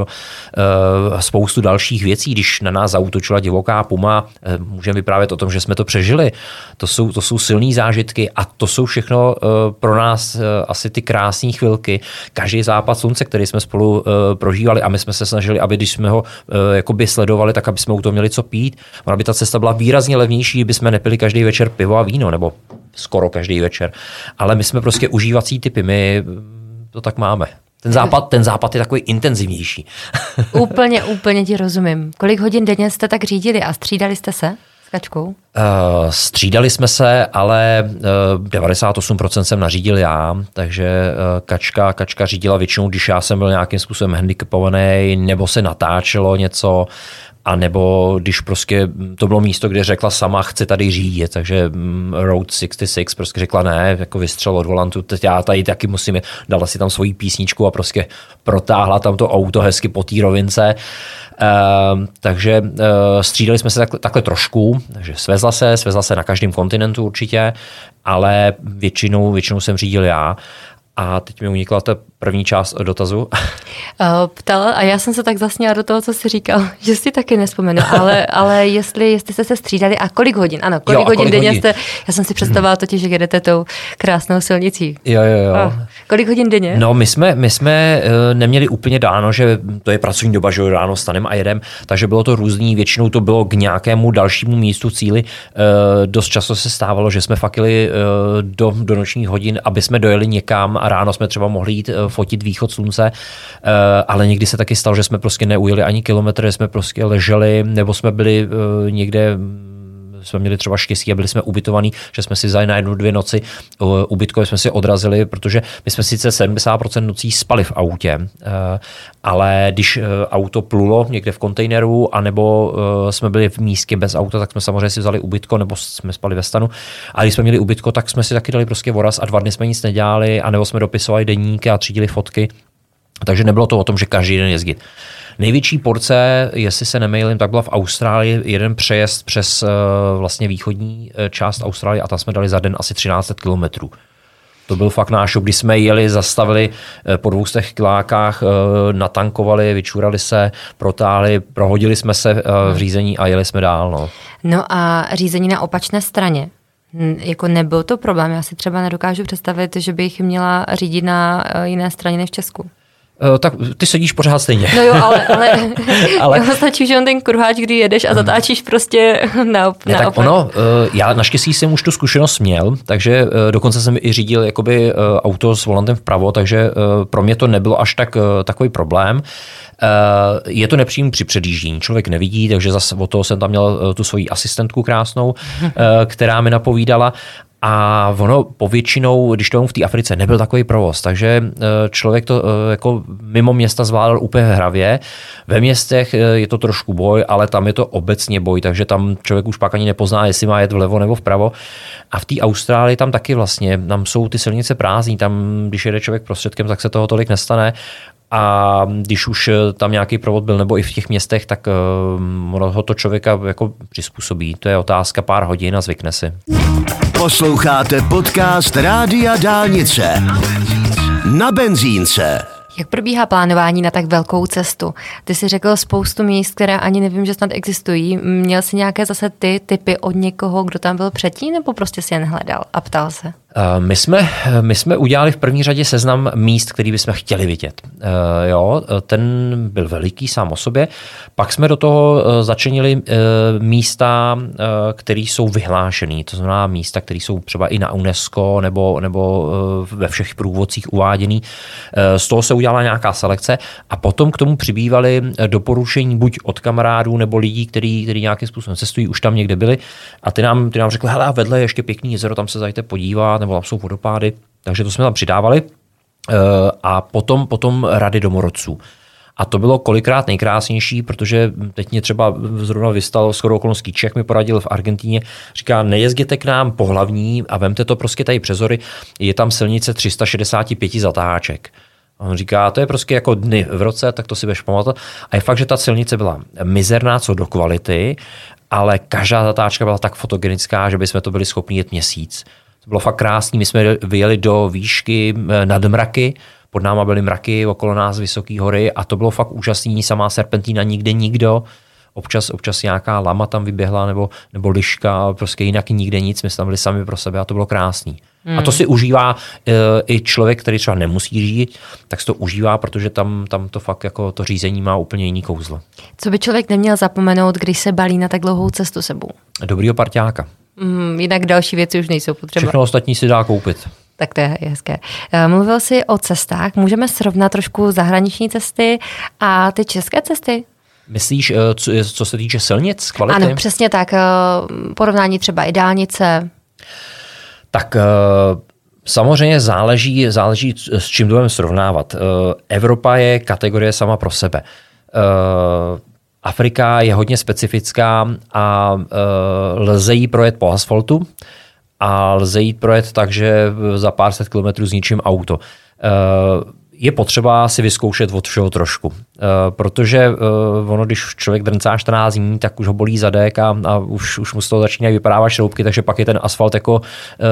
Spoustu dalších věcí, když na nás zautočila divoká puma, můžeme vyprávět o tom, že jsme to přežili. To jsou, to jsou silné zážitky a to jsou všechno pro nás asi ty krásné chvilky. Každý západ slunce, který jsme spolu uh, prožívali a my jsme se snažili, aby když jsme ho uh, jakoby sledovali, tak aby jsme u toho měli co pít. Ona by ta cesta byla výrazně levnější, kdyby jsme nepili každý večer pivo a víno, nebo skoro každý večer. Ale my jsme prostě užívací typy, my to tak máme. Ten západ, ten západ je takový intenzivnější. úplně, úplně ti rozumím. Kolik hodin denně jste tak řídili a střídali jste se? S kačkou? Uh, střídali jsme se, ale uh, 98% jsem nařídil já, takže uh, kačka, kačka řídila většinou, když já jsem byl nějakým způsobem handicapovaný, nebo se natáčelo něco, a nebo když prostě to bylo místo, kde řekla sama, chce tady řídit, takže mm, Road 66 prostě řekla ne, jako vystřel od volantu, teď já tady taky musím, dala si tam svoji písničku a prostě protáhla tam to auto hezky po té rovince. Uh, takže uh, střídali jsme se takhle, takhle trošku, takže svezla se, svezla se na každém kontinentu určitě, ale většinou, většinou jsem řídil já. A teď mi unikla ta první část dotazu. Eh, ptala a já jsem se tak zasněla do toho, co jsi říkal, že si taky nespomenu, ale, ale jestli, jestli jste se střídali a kolik hodin, ano, kolik, jo, hodin kolik denně hodin? jste, já jsem si představovala totiž, že jedete tou krásnou silnicí. Jo, jo, jo. A kolik hodin denně? No my jsme, my jsme uh, neměli úplně dáno, že to je pracovní doba, že ráno stanem a jedem, takže bylo to různý, většinou to bylo k nějakému dalšímu místu cíli. Uh, dost často se stávalo, že jsme fakili do, do nočních hodin, aby jsme dojeli někam ráno jsme třeba mohli jít fotit východ slunce, eh, ale někdy se taky stalo, že jsme prostě neujeli ani kilometr, jsme prostě leželi, nebo jsme byli eh, někde jsme měli třeba štěstí a byli jsme ubytovaní, že jsme si vzali na jednu, dvě noci ubytkové jsme si odrazili, protože my jsme sice 70% nocí spali v autě, eh, ale když auto plulo někde v kontejneru, anebo jsme byli v místě bez auta, tak jsme samozřejmě si vzali ubytko, nebo jsme spali ve stanu. A když jsme měli ubytko, tak jsme si taky dali prostě voraz a dva dny jsme nic nedělali, anebo jsme dopisovali deníky a třídili fotky. Takže nebylo to o tom, že každý den jezdit. Největší porce, jestli se nemýlím, tak byla v Austrálii jeden přejezd přes uh, vlastně východní eh, část Austrálie a tam jsme dali za den asi 13 kilometrů. To byl fakt náš kdy jsme jeli, zastavili eh, po dvoustech kilákách, natankovali, vyčurali se, protáhli, prohodili jsme se v řízení a jeli jsme dál. No, no a řízení na opačné straně. Jako nebyl to problém, já si třeba nedokážu představit, že bych měla řídit na jiné straně než v Česku. Uh, tak ty sedíš pořád stejně. No jo, ale, ale, ale... Jo, stačí, že on ten kruháč, kdy jedeš a zatáčíš prostě na, ne, na tak ono, uh, já naštěstí jsem už tu zkušenost měl, takže uh, dokonce jsem i řídil jakoby uh, auto s volantem vpravo, takže uh, pro mě to nebylo až tak uh, takový problém. Je to nepříjemný při předjíždění. Člověk nevidí, takže zase o toho jsem tam měl tu svoji asistentku krásnou, která mi napovídala. A ono povětšinou, když to v té Africe nebyl takový provoz, takže eh, člověk to eh, jako mimo města zvládal úplně hravě. Ve městech eh, je to trošku boj, ale tam je to obecně boj, takže tam člověk už pak ani nepozná, jestli má jet vlevo nebo vpravo. A v té Austrálii tam taky vlastně, tam jsou ty silnice prázdní, tam když jede člověk prostředkem, tak se toho tolik nestane a když už tam nějaký provod byl, nebo i v těch městech, tak ho to člověka jako přizpůsobí. To je otázka pár hodin a zvykne si. Posloucháte podcast Rádia Dálnice na benzínce. Jak probíhá plánování na tak velkou cestu? Ty jsi řekl spoustu míst, které ani nevím, že snad existují. Měl jsi nějaké zase ty typy od někoho, kdo tam byl předtím, nebo prostě si jen hledal a ptal se? Eh, my jsme, my jsme udělali v první řadě seznam míst, který bychom chtěli vidět. Uh, jo, ten byl veliký sám o sobě. Pak jsme do toho začenili uh, místa, které jsou vyhlášené. To znamená místa, které jsou třeba i na UNESCO nebo, nebo ve všech průvodcích uváděný. Z toho se udělala nějaká selekce a potom k tomu přibývaly doporučení buď od kamarádů nebo lidí, kteří, kteří nějakým způsobem cestují, už tam někde byli a ty nám, ty nám řekli, hele, vedle je ještě pěkný jezero, tam se zajte podívat nebo tam jsou vodopády, takže to jsme tam přidávali. Eh, a potom, potom rady domorodců. A to bylo kolikrát nejkrásnější, protože teď mě třeba zrovna vystal skoro okolností Čech mi poradil v Argentíně, říká, nejezděte k nám po hlavní a vemte to prostě tady přezory, je tam silnice 365 zatáček. A on říká, to je prostě jako dny v roce, tak to si budeš pamatovat. A je fakt, že ta silnice byla mizerná co do kvality, ale každá zatáčka byla tak fotogenická, že bychom to byli schopni jet měsíc. To bylo fakt krásný. My jsme vyjeli do výšky eh, nad mraky, pod náma byly mraky, okolo nás vysoké hory a to bylo fakt úžasný. Samá serpentína, nikde nikdo. Občas, občas nějaká lama tam vyběhla nebo, nebo liška, prostě jinak nikde nic. My jsme tam byli sami pro sebe a to bylo krásný. Hmm. A to si užívá e, i člověk, který třeba nemusí žít, tak si to užívá, protože tam, tam to fakt jako to řízení má úplně jiný kouzlo. Co by člověk neměl zapomenout, když se balí na tak dlouhou cestu sebou? Dobrýho parťáka. Mm, jinak další věci už nejsou potřeba. Všechno ostatní si dá koupit. Tak to je hezké. Eh, mluvil jsi o cestách. Můžeme srovnat trošku zahraniční cesty a ty české cesty? Myslíš, eh, co, co se týče silnic, kvality? Ano, přesně tak. Porovnání třeba i dálnice. Tak Samozřejmě záleží, záleží, s čím budeme srovnávat. Evropa je kategorie sama pro sebe. Afrika je hodně specifická a lze jí projet po asfaltu a lze jít projet tak, že za pár set kilometrů zničím auto je potřeba si vyzkoušet od všeho trošku. Protože ono, když člověk drncá 14 dní, tak už ho bolí zadek a, a už, už mu z toho začínají vypadávat šroubky, takže pak je ten asfalt jako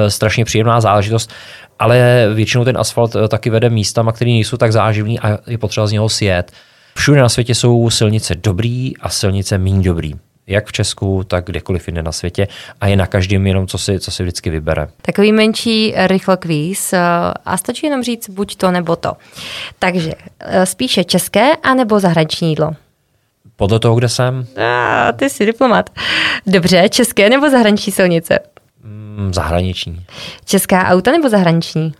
strašně příjemná záležitost. Ale většinou ten asfalt taky vede místama, které nejsou tak záživný a je potřeba z něho sjet. Všude na světě jsou silnice dobrý a silnice méně dobrý jak v Česku, tak kdekoliv jinde na světě a je na každém jenom, co si, co si vždycky vybere. Takový menší rychlokvíz eh, a stačí jenom říct buď to nebo to. Takže eh, spíše české anebo zahraniční jídlo? Podle toho, kde jsem. A, ty jsi diplomat. Dobře, české nebo zahraniční silnice? Mm, zahraniční. Česká auta nebo zahraniční?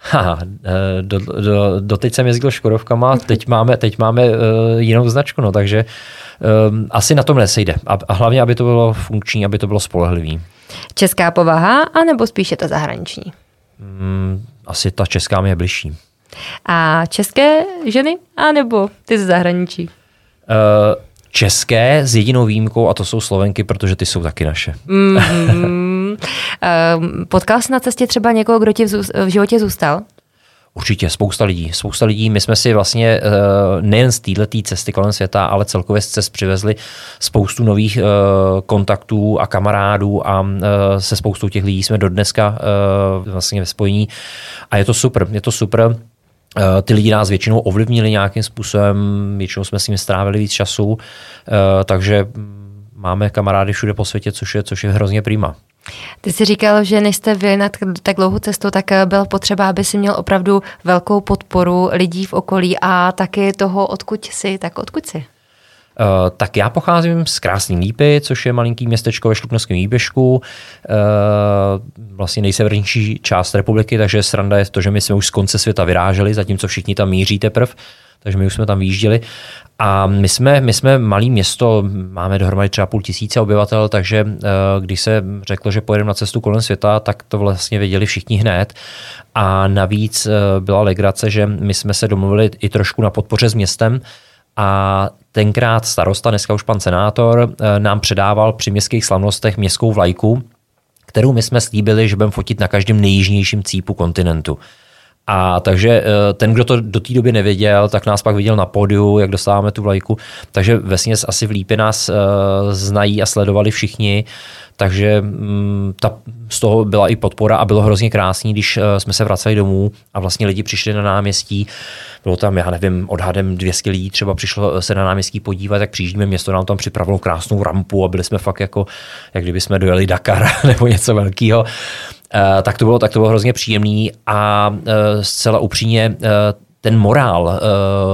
Ha, eh, do, do, doteď jsem jezdil Škodovkama, teď máme, teď máme uh, jinou značku, no, takže um, asi na tom nesejde. A, a hlavně, aby to bylo funkční, aby to bylo spolehlivý. Česká povaha, anebo spíše ta zahraniční? Um, asi ta česká mi je bližší. A české ženy, anebo ty ze zahraničí? Uh, české s jedinou výjimkou a to jsou Slovenky, protože ty jsou taky naše. Mm-hmm. Potkal jsi na cestě třeba někoho, kdo ti v, životě zůstal? Určitě, spousta lidí. Spousta lidí. My jsme si vlastně eh, nejen z této cesty kolem světa, ale celkově z cest přivezli spoustu nových eh, kontaktů a kamarádů a eh, se spoustou těch lidí jsme do dneska vlastně ve spojení. A je to super, je to super. Ty lidi nás většinou ovlivnili nějakým způsobem, většinou jsme s nimi strávili víc času, takže máme kamarády všude po světě, což je, což je hrozně prima. Ty jsi říkal, že než jste vyjeli na tak dlouhou cestu, tak eh, byl potřeba, aby si měl opravdu velkou podporu lidí v okolí a taky toho, odkud jsi, tak odkud jsi? Uh, tak já pocházím z Krásný Lípy, což je malinký městečko ve Šluknovském výběžku, uh, vlastně nejsevernější část republiky, takže sranda je to, že my jsme už z konce světa vyráželi, zatímco všichni tam míří teprve takže my už jsme tam výjížděli. A my jsme, my jsme malý město, máme dohromady třeba půl tisíce obyvatel, takže eh, když se řeklo, že pojedeme na cestu kolem světa, tak to vlastně věděli všichni hned. A navíc eh, byla legrace, že my jsme se domluvili i trošku na podpoře s městem, a tenkrát starosta, dneska už pan senátor, eh, nám předával při městských slavnostech městskou vlajku, kterou my jsme slíbili, že budeme fotit na každém nejjižnějším cípu kontinentu. A takže eh, ten, kdo to do té doby nevěděl, tak nás pak viděl na pódiu, jak dostáváme tu vlajku. Takže vesně asi v Lípě nás uh, znají a sledovali všichni. Takže um, ta, z toho byla i podpora a bylo hrozně krásný, když uh, jsme se vraceli domů a vlastně lidi přišli na náměstí. Bylo tam, já nevím, odhadem 200 lidí třeba přišlo se na náměstí podívat, jak přijíždíme město nám tam připravilo krásnou rampu a byli jsme fakt jako, jak kdyby jsme dojeli Dakar nebo něco velkého. Eh, tak to bylo, tak to bylo hrozně příjemný a eh, zcela upřímně eh, ten morál,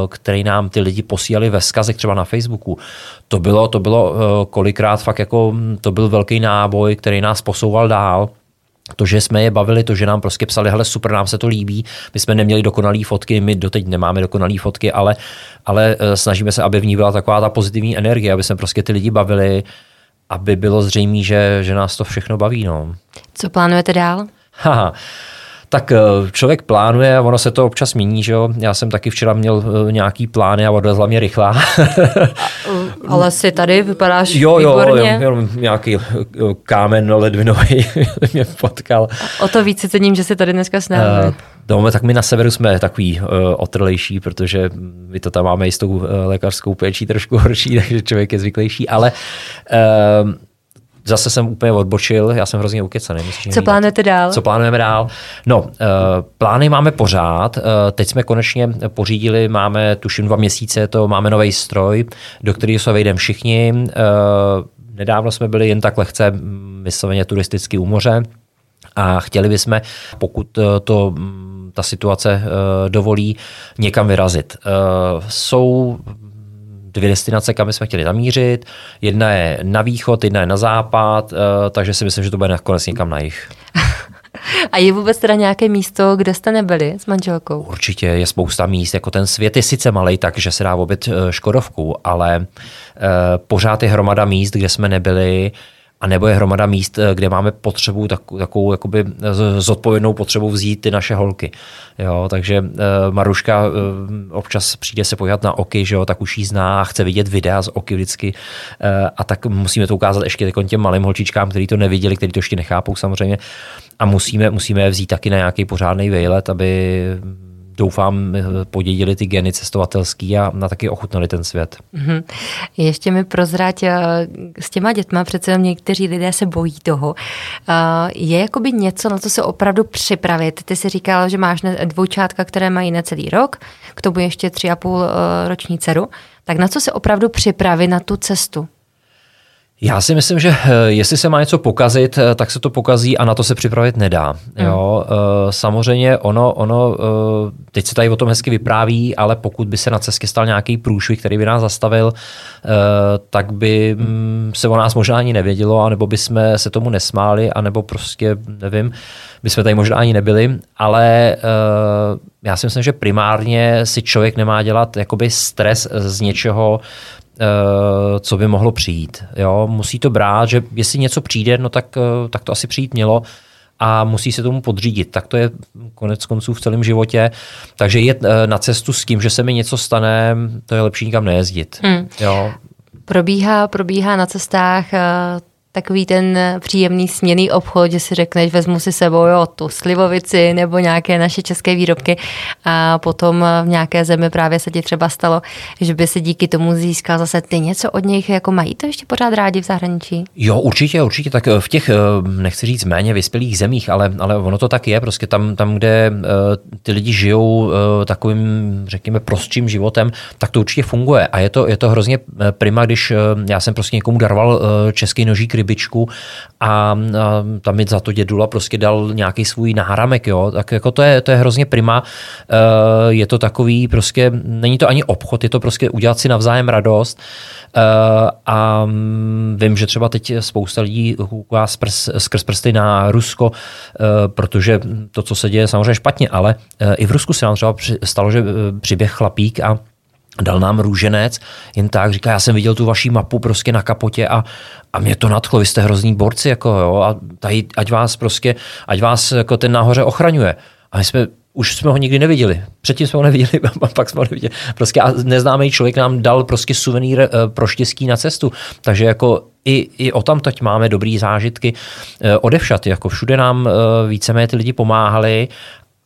který nám ty lidi posílali ve skazech třeba na Facebooku, to bylo, to bylo kolikrát fakt jako, to byl velký náboj, který nás posouval dál. To, že jsme je bavili, to, že nám prostě psali, hele super, nám se to líbí, my jsme neměli dokonalé fotky, my doteď nemáme dokonalé fotky, ale, ale snažíme se, aby v ní byla taková ta pozitivní energie, aby jsme prostě ty lidi bavili, aby bylo zřejmé, že, že nás to všechno baví. No. Co plánujete dál? Haha. Tak eh, člověk plánuje a ono se to občas mění, že jo. Já jsem taky včera měl eh, nějaký plány a odvezla mě rychlá. Ale si tady vypadáš jo, jo, výborně. jo, jenom nějaký eh, kámen ledvinový mě potkal. O to víc si cením, že si tady dneska s námi. Uh, No, tak my na severu jsme takový uh, otrlejší, protože my to tam máme i s tou uh, lékařskou péčí trošku horší, takže člověk je zvyklejší, ale uh, zase jsem úplně odbočil, já jsem hrozně ukecaný. Co plánujete dál? Co plánujeme dál? No, uh, plány máme pořád. Uh, teď jsme konečně pořídili, máme tuším dva měsíce, to máme nový stroj, do kterého se vejdeme všichni. Uh, nedávno jsme byli jen tak lehce vysloveně turisticky u moře a chtěli bychom, pokud to ta situace dovolí, někam vyrazit. Jsou dvě destinace, kam jsme chtěli zamířit. Jedna je na východ, jedna je na západ, eh, takže si myslím, že to bude nakonec někam na jich. A je vůbec teda nějaké místo, kde jste nebyli s manželkou? Určitě je spousta míst. Jako ten svět je sice malý, takže se dá obět eh, Škodovku, ale uh, pořád je hromada míst, kde jsme nebyli a nebo je hromada míst, eh, kde máme potřebu, tak, takovou jakoby zodpovědnou potřebu vzít ty naše holky. Jo, takže uh, Maruška uh, občas přijde se podívat na oky, že jo, tak už jí zná chce vidět videa z oky vždycky. Uh, a tak musíme to ukázat ještě těm malým holčičkám, kteří to neviděli, kteří to ještě nechápou samozřejmě. A musíme, musíme je vzít taky na nějaký pořádný vejlet, aby doufám, podědili ty geny cestovatelský a na taky ochutnali ten svět. Mm-hmm. Ještě mi prozrať, eh, s těma dětma přece jenom někteří lidé se bojí toho. Eh, je jakoby něco, na co se opravdu připravit? Ty jsi říkal, že máš dvoučátka, které mají na celý rok, k tomu ještě tři a půl eh, roční dceru. Tak na co se opravdu připravit na tu cestu? Já si myslím, že eh, jestli se má něco pokazit, eh, tak se to pokazí a na to se připravit nedá. Hmm. Jo, eh, samozřejmě ono, ono, teď se tady o tom hezky vypráví, ale pokud by se na cestě stal nějaký průšvih, který by nás zastavil, tak by mm, se o nás možná ani nevědělo, anebo by jsme se tomu nesmáli, anebo prostě, nevím, by jsme tady možná ani nebyli, ale já si myslím, že primárně si člověk nemá dělat jakoby stres z něčeho, Eh, co by mohlo přijít. Jo? Musí to brát, že jestli něco přijde, no tak, eh, tak to asi přijít mělo a musí se tomu podřídit. Tak to je konec konců v celém životě. Takže jet eh, na cestu s tím, že se mi něco stane, to je lepší nikam nejezdit. Hmm. Jo. Probíhá, probíhá na cestách takový ten příjemný směný obchod, že si řekneš, vezmu si sebou jo, tu slivovici nebo nějaké naše české výrobky. A potom v nějaké zemi právě se ti třeba stalo, že by si díky tomu získal zase ty něco od nich, jako mají to ještě pořád rádi v zahraničí? Jo, určitě, určitě, tak v těch, eh, nechci říct méně vyspělých zemích, ale, ale ono to tak je, prostě tam, tam kde uh, ty lidi žijou takovým, řekněme, prostším životem, tak to určitě funguje. A je to, je to hrozně prima, když já jsem prostě někomu daroval český nožík rybičku a, tam mi za to dědula prostě dal nějaký svůj náramek, jo, tak jako to je, to je hrozně prima. Uh, je to takový prostě, není to ani obchod, je to prostě udělat si navzájem radost. Uh, a vím, že třeba teď spousta lidí kouká skrz, prsty na Rusko, uh, protože to, co se děje, samozřejmě špatně, ale i v Rusku se nám třeba stalo, že přiběh chlapík a dal nám růženec, jen tak, říká, já jsem viděl tu vaši mapu prostě na kapotě a, a mě to nadchlo, vy jste hrozný borci, jako jo, a tady, ať vás prostě, ať vás jako ten nahoře ochraňuje. A my jsme, už jsme ho nikdy neviděli. Předtím jsme ho neviděli, a pak jsme ho neviděli. Prostě a neznámý člověk nám dal prostě suvenýr eh, pro štěstí na cestu. Takže jako i, i o tam teď máme dobrý zážitky eh, odevšat. Jako všude nám eh, víceméně ty lidi pomáhali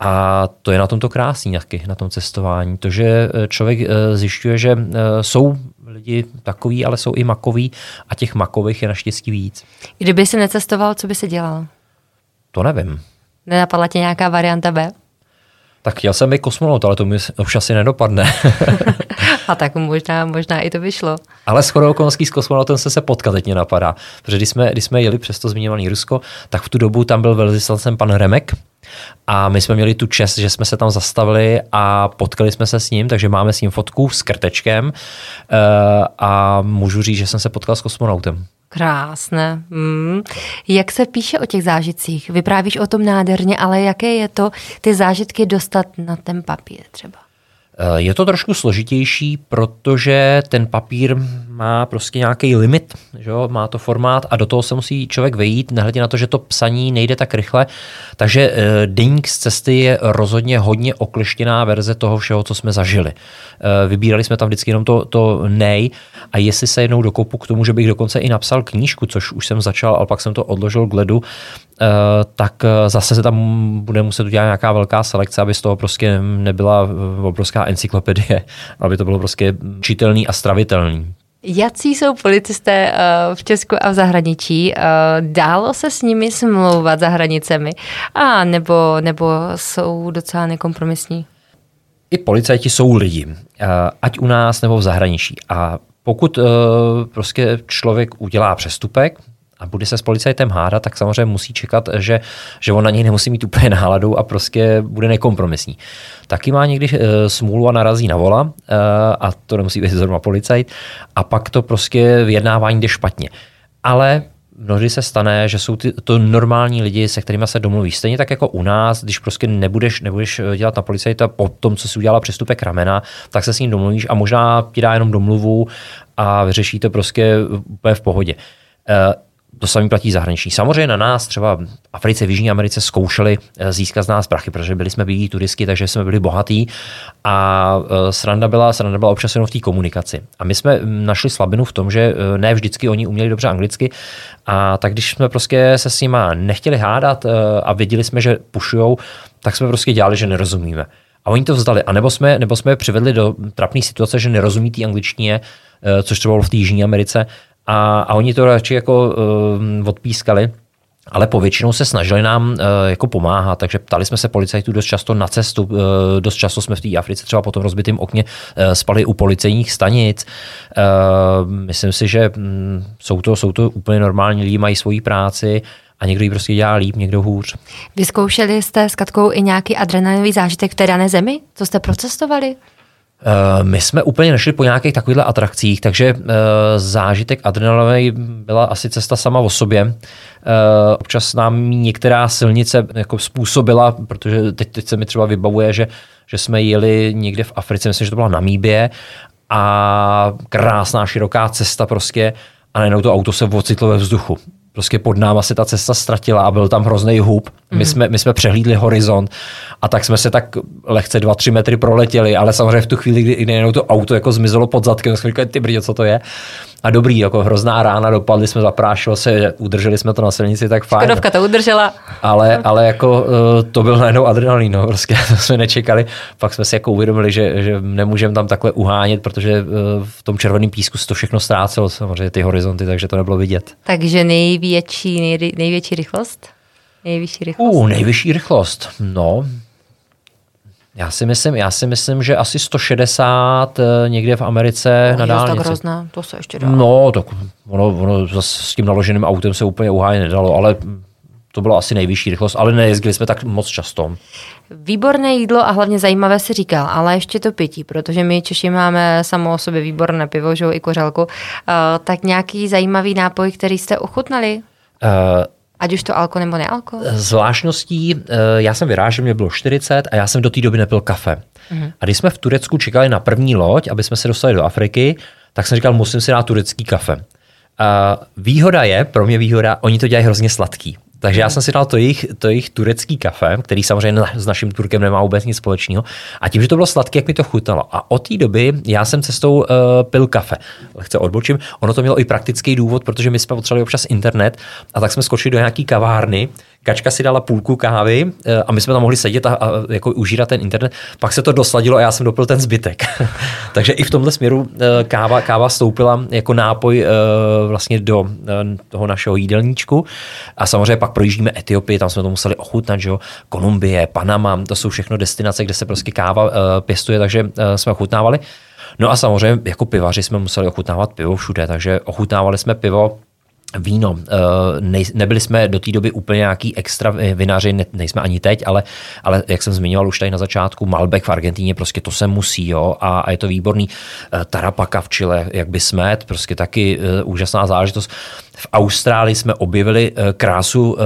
a to je na tomto krásný taky, na tom cestování. To, že eh, člověk eh, zjišťuje, že eh, jsou lidi takový, ale jsou i makoví a těch makových je naštěstí víc. Kdyby si necestoval, co by se dělal? To nevím. Nenapadla tě nějaká varianta B? Tak chtěl jsem být kosmonaut, ale to mi už asi nedopadne. a tak možná, možná i to vyšlo. Ale s okolností s kosmonautem se se potkat, teď mě napadá. Protože když jsme, když jsme jeli přes to zmiňovaný Rusko, tak v tu dobu tam byl velvyslancem pan Remek, a my jsme měli tu čest, že jsme se tam zastavili a potkali jsme se s ním, takže máme s ním fotku s krtečkem eh, a můžu říct, že jsem se potkal s kosmonautem. Krásné. Mm. Jak se píše o těch zážitcích? Vyprávíš o tom nádherně, ale jaké je to ty zážitky dostat na ten papír třeba? Eh, je to trošku složitější, protože ten papír má prostě nějaký limit, že jo? má to formát a do toho se musí člověk vejít, nehledě na to, že to psaní nejde tak rychle. Takže eh, deník z cesty je rozhodně hodně okleštěná verze toho všeho, co jsme zažili. Eh, vybírali jsme tam vždycky jenom to, to nej a jestli se jednou dokopu k tomu, že bych dokonce i napsal knížku, což už jsem začal, ale pak jsem to odložil k ledu, tak zase se tam bude muset udělat nějaká velká selekce, aby z toho prostě nebyla obrovská encyklopedie, aby to bylo prostě čitelný a stravitelný. Jací jsou policisté eh, v Česku a v zahraničí? Eh, dálo se s nimi smlouvat za hranicemi? A nebo, nebo jsou docela nekompromisní? I policajti jsou lidi, eh, ať u nás nebo v zahraničí. A pokud prostě člověk udělá přestupek, a bude se s policajtem hádat, tak samozřejmě musí čekat, že, že on na něj nemusí mít úplně náladu a prostě bude nekompromisní. Taky má někdy e, smůlu a narazí na vola e, a to nemusí být zrovna policajt a pak to prostě vyjednávání jde špatně. Ale mnohdy se stane, že jsou ty, to normální lidi, se kterými se domluví. Stejně tak jako u nás, když prostě nebudeš, nebudeš eh, dělat na policajta po tom, co si udělala přestupek ramena, tak se s ním domluvíš a možná ti dá jenom domluvu a vyřeší to prostě úplně v pohodě to samý platí zahraniční. Samozřejmě na nás třeba v Africe, v Jižní Americe zkoušeli eh, získat z nás prachy, protože byli jsme bývalí turistky, takže jsme byli bohatí a eh, sranda byla, sranda byla občas jenom v té komunikaci. A my jsme hm, našli slabinu v tom, že eh, ne vždycky oni uměli dobře anglicky a tak když jsme prostě se s nima nechtěli hádat a věděli jsme, že pušujou, tak jsme prostě dělali, že nerozumíme. A oni to vzdali. A nebo jsme, nebo jsme je přivedli do trapné situace, že nerozumí té angličtině, což třeba bylo v té Jižní Americe, a, a oni to radši jako uh, odpískali. Ale povětšinou se snažili nám uh, jako pomáhat, takže ptali jsme se policajtů dost často na cestu. Uh, dost často jsme v té Africe třeba po tom rozbitém okně uh, spali u policejních stanic. Uh, myslím si, že um, jsou, to, jsou to úplně normální lidi, mají svoji práci a někdo ji prostě dělá líp, někdo hůř. Vyzkoušeli jste s Katkou i nějaký adrenalinový zážitek v té dané zemi? Co jste procestovali? Eh, my jsme úplně nešli po nějakých takovýchhle atrakcích, takže uh, zážitek adrenalinový byla asi cesta sama o sobě. Uh, občas nám některá silnice jako způsobila, protože teď, teď se mi třeba vybavuje, že, že jsme jeli někde v Africe, myslím, že to byla Namíbie a krásná široká cesta prostě a najednou to auto se ocitlo ve vzduchu prostě pod náma se ta cesta ztratila a byl tam hrozný hub. My, mm. jsme, my jsme přehlídli horizont a tak jsme se tak lehce 2-3 metry proletěli, ale samozřejmě v tu chvíli, kdy, kdy to auto jako zmizelo pod zadkem, jsme říkali, ty brdě, co to je. A dobrý, jako hrozná rána, dopadli jsme, zaprášilo se, udrželi jsme to na silnici, tak fajn. Škodovka to udržela. Ale, ale jako eh, to byl najednou adrenalin, no, prostě to jsme nečekali. Pak jsme si jako uvědomili, že, že nemůžeme tam takhle uhánět, protože eh, v tom červeném písku se to všechno ztrácelo, samozřejmě ty horizonty, takže to nebylo vidět. Takže největší, nej, největší rychlost? Nejvyšší rychlost? Uh, nejvyšší rychlost, no, já si myslím, já si myslím, že asi 160 eh, někde v Americe no, na dálnici. tak hrozné, to se ještě dá. No, tak ono, ono s tím naloženým autem se úplně uhájet nedalo, ale to byla asi nejvyšší rychlost, ale nejezdili jsme tak moc často. Výborné jídlo a hlavně zajímavé si říkal, ale ještě to pití, protože my Češi máme samo o sobě výborné pivo, že i kořelku. Uh, tak nějaký zajímavý nápoj, který jste ochutnali? Uh, Ať už to alko nebo nealko? Zvláštností, eh, já jsem vyrážel, mě bylo 40 a já jsem do té doby nepil kafe. Mm. A když jsme v Turecku čekali na první loď, aby jsme se dostali do Afriky, tak jsem říkal, musím si dát turecký kafe. A výhoda je, pro mě výhoda, oni to dělají hrozně sladký. Takže já jsem si dal to jejich, to jejich turecký kafe, který samozřejmě s naším Turkem nemá vůbec nic společného. A tím, že to bylo sladké, jak mi to chutnalo. A od té doby já jsem cestou uh, pil kafe. Lehce odbočím. Ono to mělo i praktický důvod, protože my jsme potřebovali občas internet a tak jsme skočili do nějaký kavárny, Kačka si dala půlku kávy eh, a my jsme tam mohli sedět a, a jako užírat ten internet. Pak se to dosladilo a já jsem dopil ten zbytek. Takže i v tomhle směru eh, káva, káva stoupila jako nápoj eh, vlastně do toho našeho jídelníčku. A samozřejmě pak projíždíme Etiopii, tam jsme to museli ochutnat, že jo? Kolumbie, Panama, to jsou všechno destinace, kde se prostě káva pěstuje, takže jsme ochutnávali. No a samozřejmě jako pivaři jsme museli ochutnávat pivo všude, takže ochutnávali jsme pivo víno. Ne, nebyli jsme do té doby úplně nějaký extra vinaři, ne, nejsme ani teď, ale, ale jak jsem zmiňoval už tady na začátku, Malbec v Argentíně, prostě to se musí, jo, a, a je to výborný. Tarapaka v Chile, jak by smet, prostě taky uh, úžasná záležitost. V Austrálii jsme objevili krásu uh,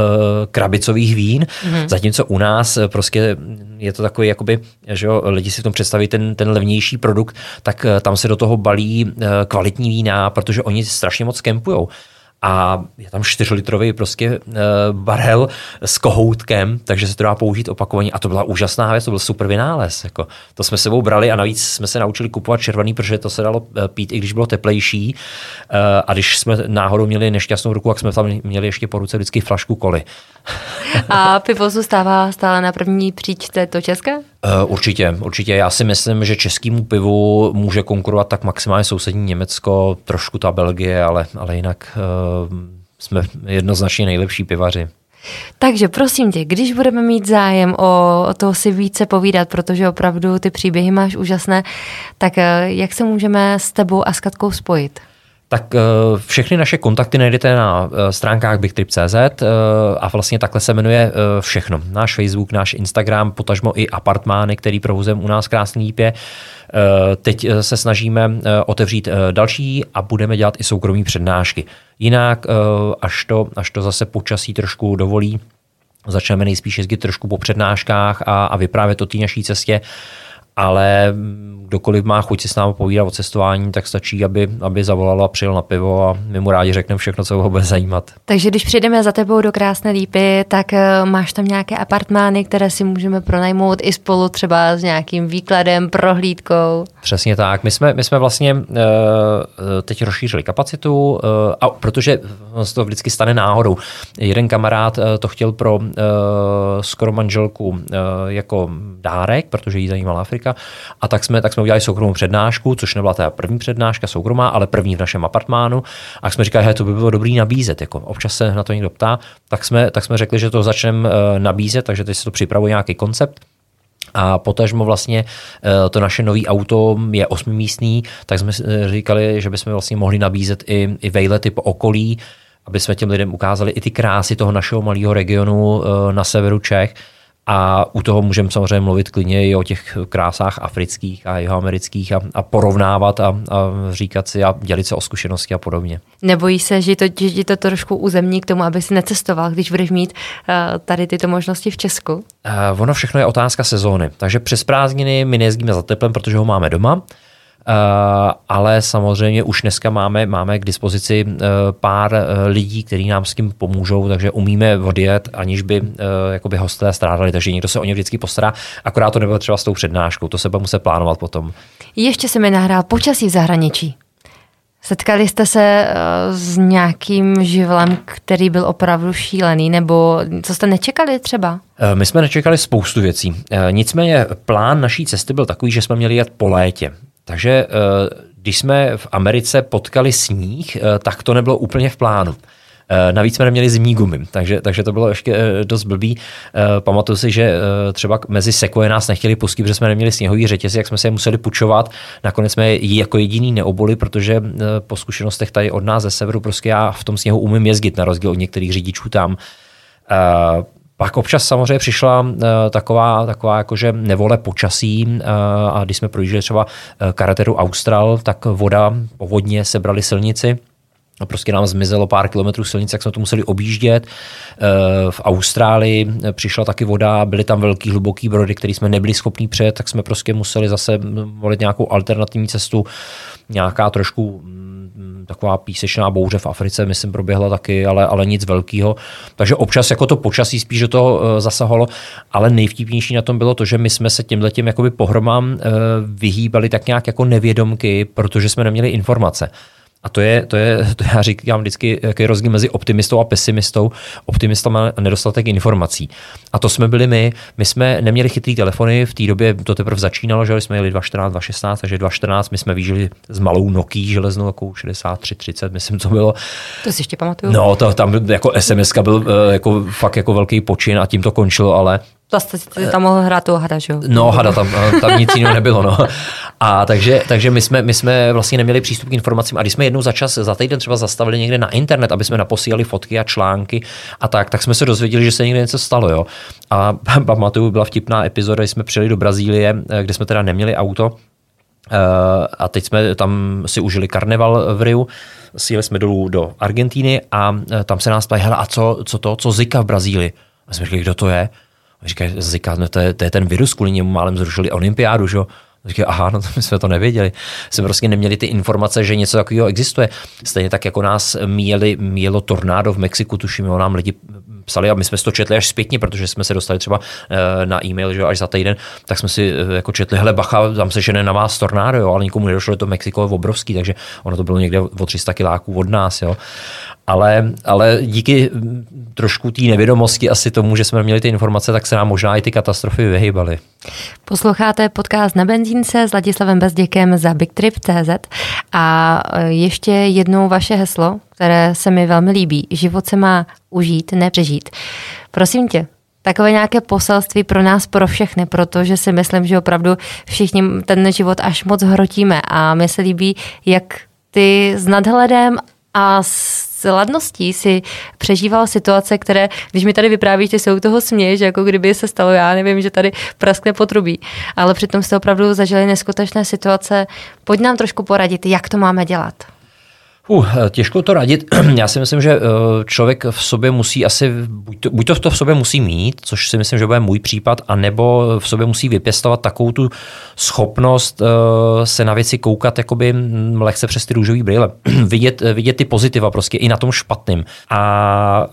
krabicových vín, mm-hmm. zatímco u nás prostě je to takový, jakoby, že jo, lidi si v tom představí ten, ten levnější produkt, tak uh, tam se do toho balí uh, kvalitní vína, protože oni strašně moc kempujou a je tam 4-litrový prostě uh, barel s kohoutkem, takže se to dá použít opakovaně a to byla úžasná věc, to byl super vynález. Jako. To jsme sebou brali a navíc jsme se naučili kupovat červený, protože to se dalo eh, pít, i když bylo teplejší uh, a když jsme náhodou měli nešťastnou ruku, tak jsme tam měli ještě po ruce vždycky flašku koli. A pivo zůstává stále na první příčce to české? Uh, určitě, určitě. Já si myslím, že českému pivu může konkurovat tak maximálně sousední Německo, trošku ta Belgie, ale, ale jinak uh, jsme jednoznačně nejlepší pivaři. Takže prosím tě, když budeme mít zájem o to si více povídat, protože opravdu ty příběhy máš úžasné, tak jak se můžeme s tebou a s Katkou spojit? Tak eh, všechny naše kontakty najdete na eh, stránkách bigtrip.cz eh, a vlastně takhle se jmenuje všechno. Náš Facebook, náš Instagram, potažmo i apartmány, který provozujeme u nás krásný lípě. Teď se snažíme otevřít další a budeme dělat i soukromí přednášky. Jinak, až to, až to zase počasí trošku dovolí, začneme nejspíš jezdit trošku po přednáškách a, a vyprávět o té naší cestě ale kdokoliv má chuť si s námi povídat o cestování, tak stačí, aby, aby zavolal a přijel na pivo a my mu rádi řekneme všechno, co ho bude zajímat. Takže když přijdeme za tebou do Krásné Lípy, tak eh, máš tam nějaké apartmány, které si můžeme pronajmout i spolu třeba s nějakým výkladem, prohlídkou? Přesně tak. My jsme, my jsme vlastně uh, teď rozšířili kapacitu, uh, a protože se to vždycky stane náhodou. Jeden kamarád uh, to chtěl pro uh, skoro manželku uh, jako dárek, protože jí zajímala Afrika, a tak jsme, tak jsme udělali soukromou přednášku, což nebyla ta první přednáška soukromá, ale první v našem apartmánu. A jsme říkali, že to by bylo dobrý nabízet. Jako občas se na to někdo ptá, tak jsme, tak jsme řekli, že to začneme eh, nabízet, takže teď se to připravuje nějaký koncept. A potažmo vlastně eh, to naše nový auto je osmimístný, tak jsme eh, říkali, že bychom vlastně mohli nabízet i, i vejlety po okolí, aby jsme těm lidem ukázali i ty krásy toho našeho malého regionu na severu Čech a u toho můžeme samozřejmě mluvit klidně i o těch krásách afrických a jihoamerických a, a porovnávat a, a říkat si a dělit se o zkušenosti a podobně. Nebojí se, že to, že to trošku uzemní k tomu, aby si necestoval, když budeš mít uh, tady tyto možnosti v Česku? Uh, ono všechno je otázka sezóny. Takže přes prázdniny my nejezdíme za teplem, protože ho máme doma. Uh, ale samozřejmě už dneska máme, máme k dispozici uh, pár uh, lidí, kteří nám s tím pomůžou, takže umíme odjet, aniž by jakoby hosté strádali, takže někdo se o ně vždycky postará, akorát to nebylo třeba s tou přednáškou, to se bude muset plánovat potom. Ještě se mi nahrál počasí v zahraničí. Setkali jste se s nějakým živlem, který byl opravdu šílený, nebo co jste nečekali třeba? My jsme nečekali spoustu věcí. Nicméně plán naší cesty byl takový, že jsme měli jet po létě. Takže eh, když jsme v Americe potkali sníh, eh, tak to nebylo úplně v plánu. Eh, navíc jsme neměli zimní gumy, takže, takže to bylo ještě dost blbý. Pamatuju si, že třeba mezi sekoje nás nechtěli pustit, protože jsme neměli sněhový řetězy, jak jsme se je museli pučovat. Nakonec jsme ji jako jediný neoboli, protože po zkušenostech tady od nás ze severu prostě já v tom sněhu umím jezdit, na rozdíl od některých řidičů tam. Pak občas samozřejmě přišla uh, taková, taková jakože nevole počasí uh, a když jsme projížděli třeba uh, karateru Austral, tak voda, povodně sebrali silnici a prostě nám zmizelo pár kilometrů silnice, jak jsme to museli objíždět. V Austrálii přišla taky voda, byly tam velký hluboký brody, které jsme nebyli schopni přejet, tak jsme prostě museli zase volit nějakou alternativní cestu, nějaká trošku taková písečná bouře v Africe, myslím, proběhla taky, ale, ale nic velkého. Takže občas jako to počasí spíš do toho uh, zasahovalo, ale nejvtipnější na tom bylo to, že my jsme se tímhle tím jakoby pohromám uh, vyhýbali tak nějak jako nevědomky, protože jsme neměli informace. A to je, to je, to já říkám vždycky, jaký je rozdíl mezi optimistou a pesimistou. Optimista má nedostatek informací. A to jsme byli my. My jsme neměli chytrý telefony, v té době to teprve začínalo, že jsme jeli 214, 216, takže 214 my jsme vyžili s malou Nokia železnou, jako 63, 30, myslím, to bylo. To si ještě pamatuju. No, to, tam jako SMS byl eh, jako, fakt jako velký počin a tím to končilo, ale Vlastně tam mohl hrát toho hada, že jo? No, hada, tam, tam nic jiného nebylo, no. A takže, takže my, jsme, my jsme vlastně neměli přístup k informacím. A když jsme jednou za čas, za týden třeba zastavili někde na internet, aby jsme naposílali fotky a články a tak, tak jsme se dozvěděli, že se někde něco stalo. Jo. A pamatuju, byla vtipná epizoda, kdy jsme přijeli do Brazílie, eh, kde jsme teda neměli auto, eh, a teď jsme tam si užili karneval v Riu, sjeli jsme dolů do Argentíny a eh, tam se nás ptají, a co, co to, co Zika v Brazílii? A jsme řekli, kdo to je? A říkají, Zika, no to je, to je ten virus, kvůli němu málem zrušili olympiádu, že? Říkají, aha, no to my jsme to nevěděli. Jsme prostě neměli ty informace, že něco takového existuje. Stejně tak, jako nás míjeli, míjelo tornádo v Mexiku, tuším, jo, nám lidi psali a my jsme si to četli až zpětně, protože jsme se dostali třeba eh, na e-mail že až za týden, tak jsme si eh, jako četli, hele bacha, tam se žene na vás tornádo, jo, ale nikomu nedošlo, to Mexiko je obrovský, takže ono to bylo někde o 300 kiláků od nás. Jo. Ale, ale díky trošku té nevědomosti asi tomu, že jsme měli ty informace, tak se nám možná i ty katastrofy vyhýbaly. Posloucháte podcast na benzínce s Ladislavem Bezděkem za BigTrip.cz a e, ještě jednou vaše heslo, které se mi velmi líbí. Život se má užít, nepřežít. Prosím tě, takové nějaké poselství pro nás, pro všechny, protože si myslím, že opravdu všichni ten život až moc hrotíme a mi se líbí, jak ty s nadhledem a s ladností si přežíval situace, které, když mi tady vyprávíš, ty se u toho směješ, jako kdyby se stalo, já nevím, že tady praskne potrubí. Ale přitom jste opravdu zažili neskutečné situace. Pojď nám trošku poradit, jak to máme dělat. Uh, těžko to radit. Já si myslím, že eh, člověk v sobě musí asi, buď to, buď to v sobě musí mít, což si myslím, že bude můj případ, anebo v sobě musí vypěstovat takovou tu schopnost eh, se na věci koukat jakoby mm, lehce přes ty růžové brýle. vidět, vidět ty pozitiva prostě i na tom špatným. A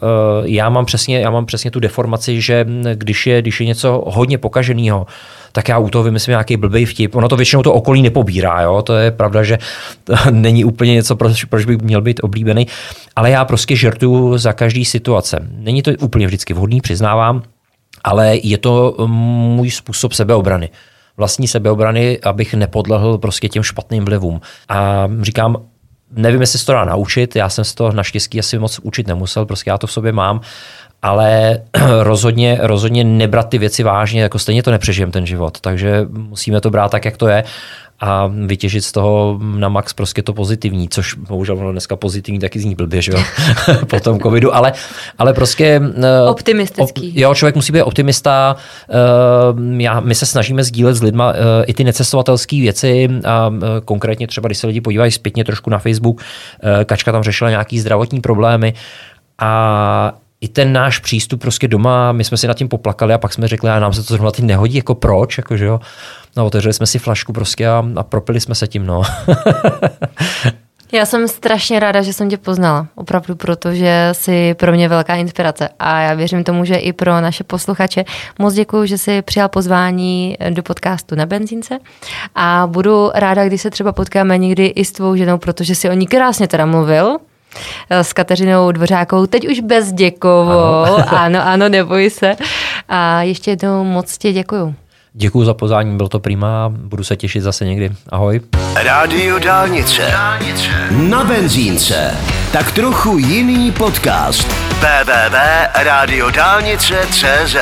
já mám přesně, já mám přesně tu deformaci, že když je, když je něco hodně pokaženého, tak já u toho vymyslím nějaký blbý vtip. Ono to většinou to okolí nepobírá, jo? to je pravda, že to není úplně něco, proč, proč by měl být oblíbený, ale já prostě žertuju za každý situace. Není to úplně vždycky vhodný, přiznávám, ale je to můj způsob sebeobrany vlastní sebeobrany, abych nepodlehl prostě těm špatným vlivům. A říkám, nevím, jestli se to dá naučit, já jsem se to naštěstí asi moc učit nemusel, prostě já to v sobě mám ale rozhodně, rozhodně nebrat ty věci vážně, jako stejně to nepřežijem ten život, takže musíme to brát tak, jak to je a vytěžit z toho na max prostě to pozitivní, což bohužel ono dneska pozitivní taky zní blbě, že jo, po tom covidu, ale, ale prostě... Eh, Optimistický. Op, jo, člověk musí být optimista, uh, já, my se snažíme sdílet s lidma uh, i ty necestovatelské věci a uh, konkrétně třeba, když se lidi podívají zpětně trošku na Facebook, uh, Kačka tam řešila nějaký zdravotní problémy a i ten náš přístup prostě doma, my jsme si nad tím poplakali a pak jsme řekli, a nám se to zrovna ty nehodí, jako proč, jako že jo. No, otevřeli jsme si flašku prostě a, a propili jsme se tím, no. Já jsem strašně ráda, že jsem tě poznala, opravdu, protože jsi pro mě velká inspirace a já věřím tomu, že i pro naše posluchače. Moc děkuji, že jsi přijal pozvání do podcastu na benzínce a budu ráda, když se třeba potkáme někdy i s tvou ženou, protože si o ní krásně teda mluvil, Eh, s Kateřinou Dvořákou, teď už bez děkovou. Ano. ano, ano, neboj se. A ještě jednou moc tě děkuju. Děkuji za pozvání, bylo to prima, budu se těšit zase někdy. Ahoj. Rádio Dálnice. Dálnice. Na benzínce. Tak trochu jiný podcast. www.radiodálnice.cz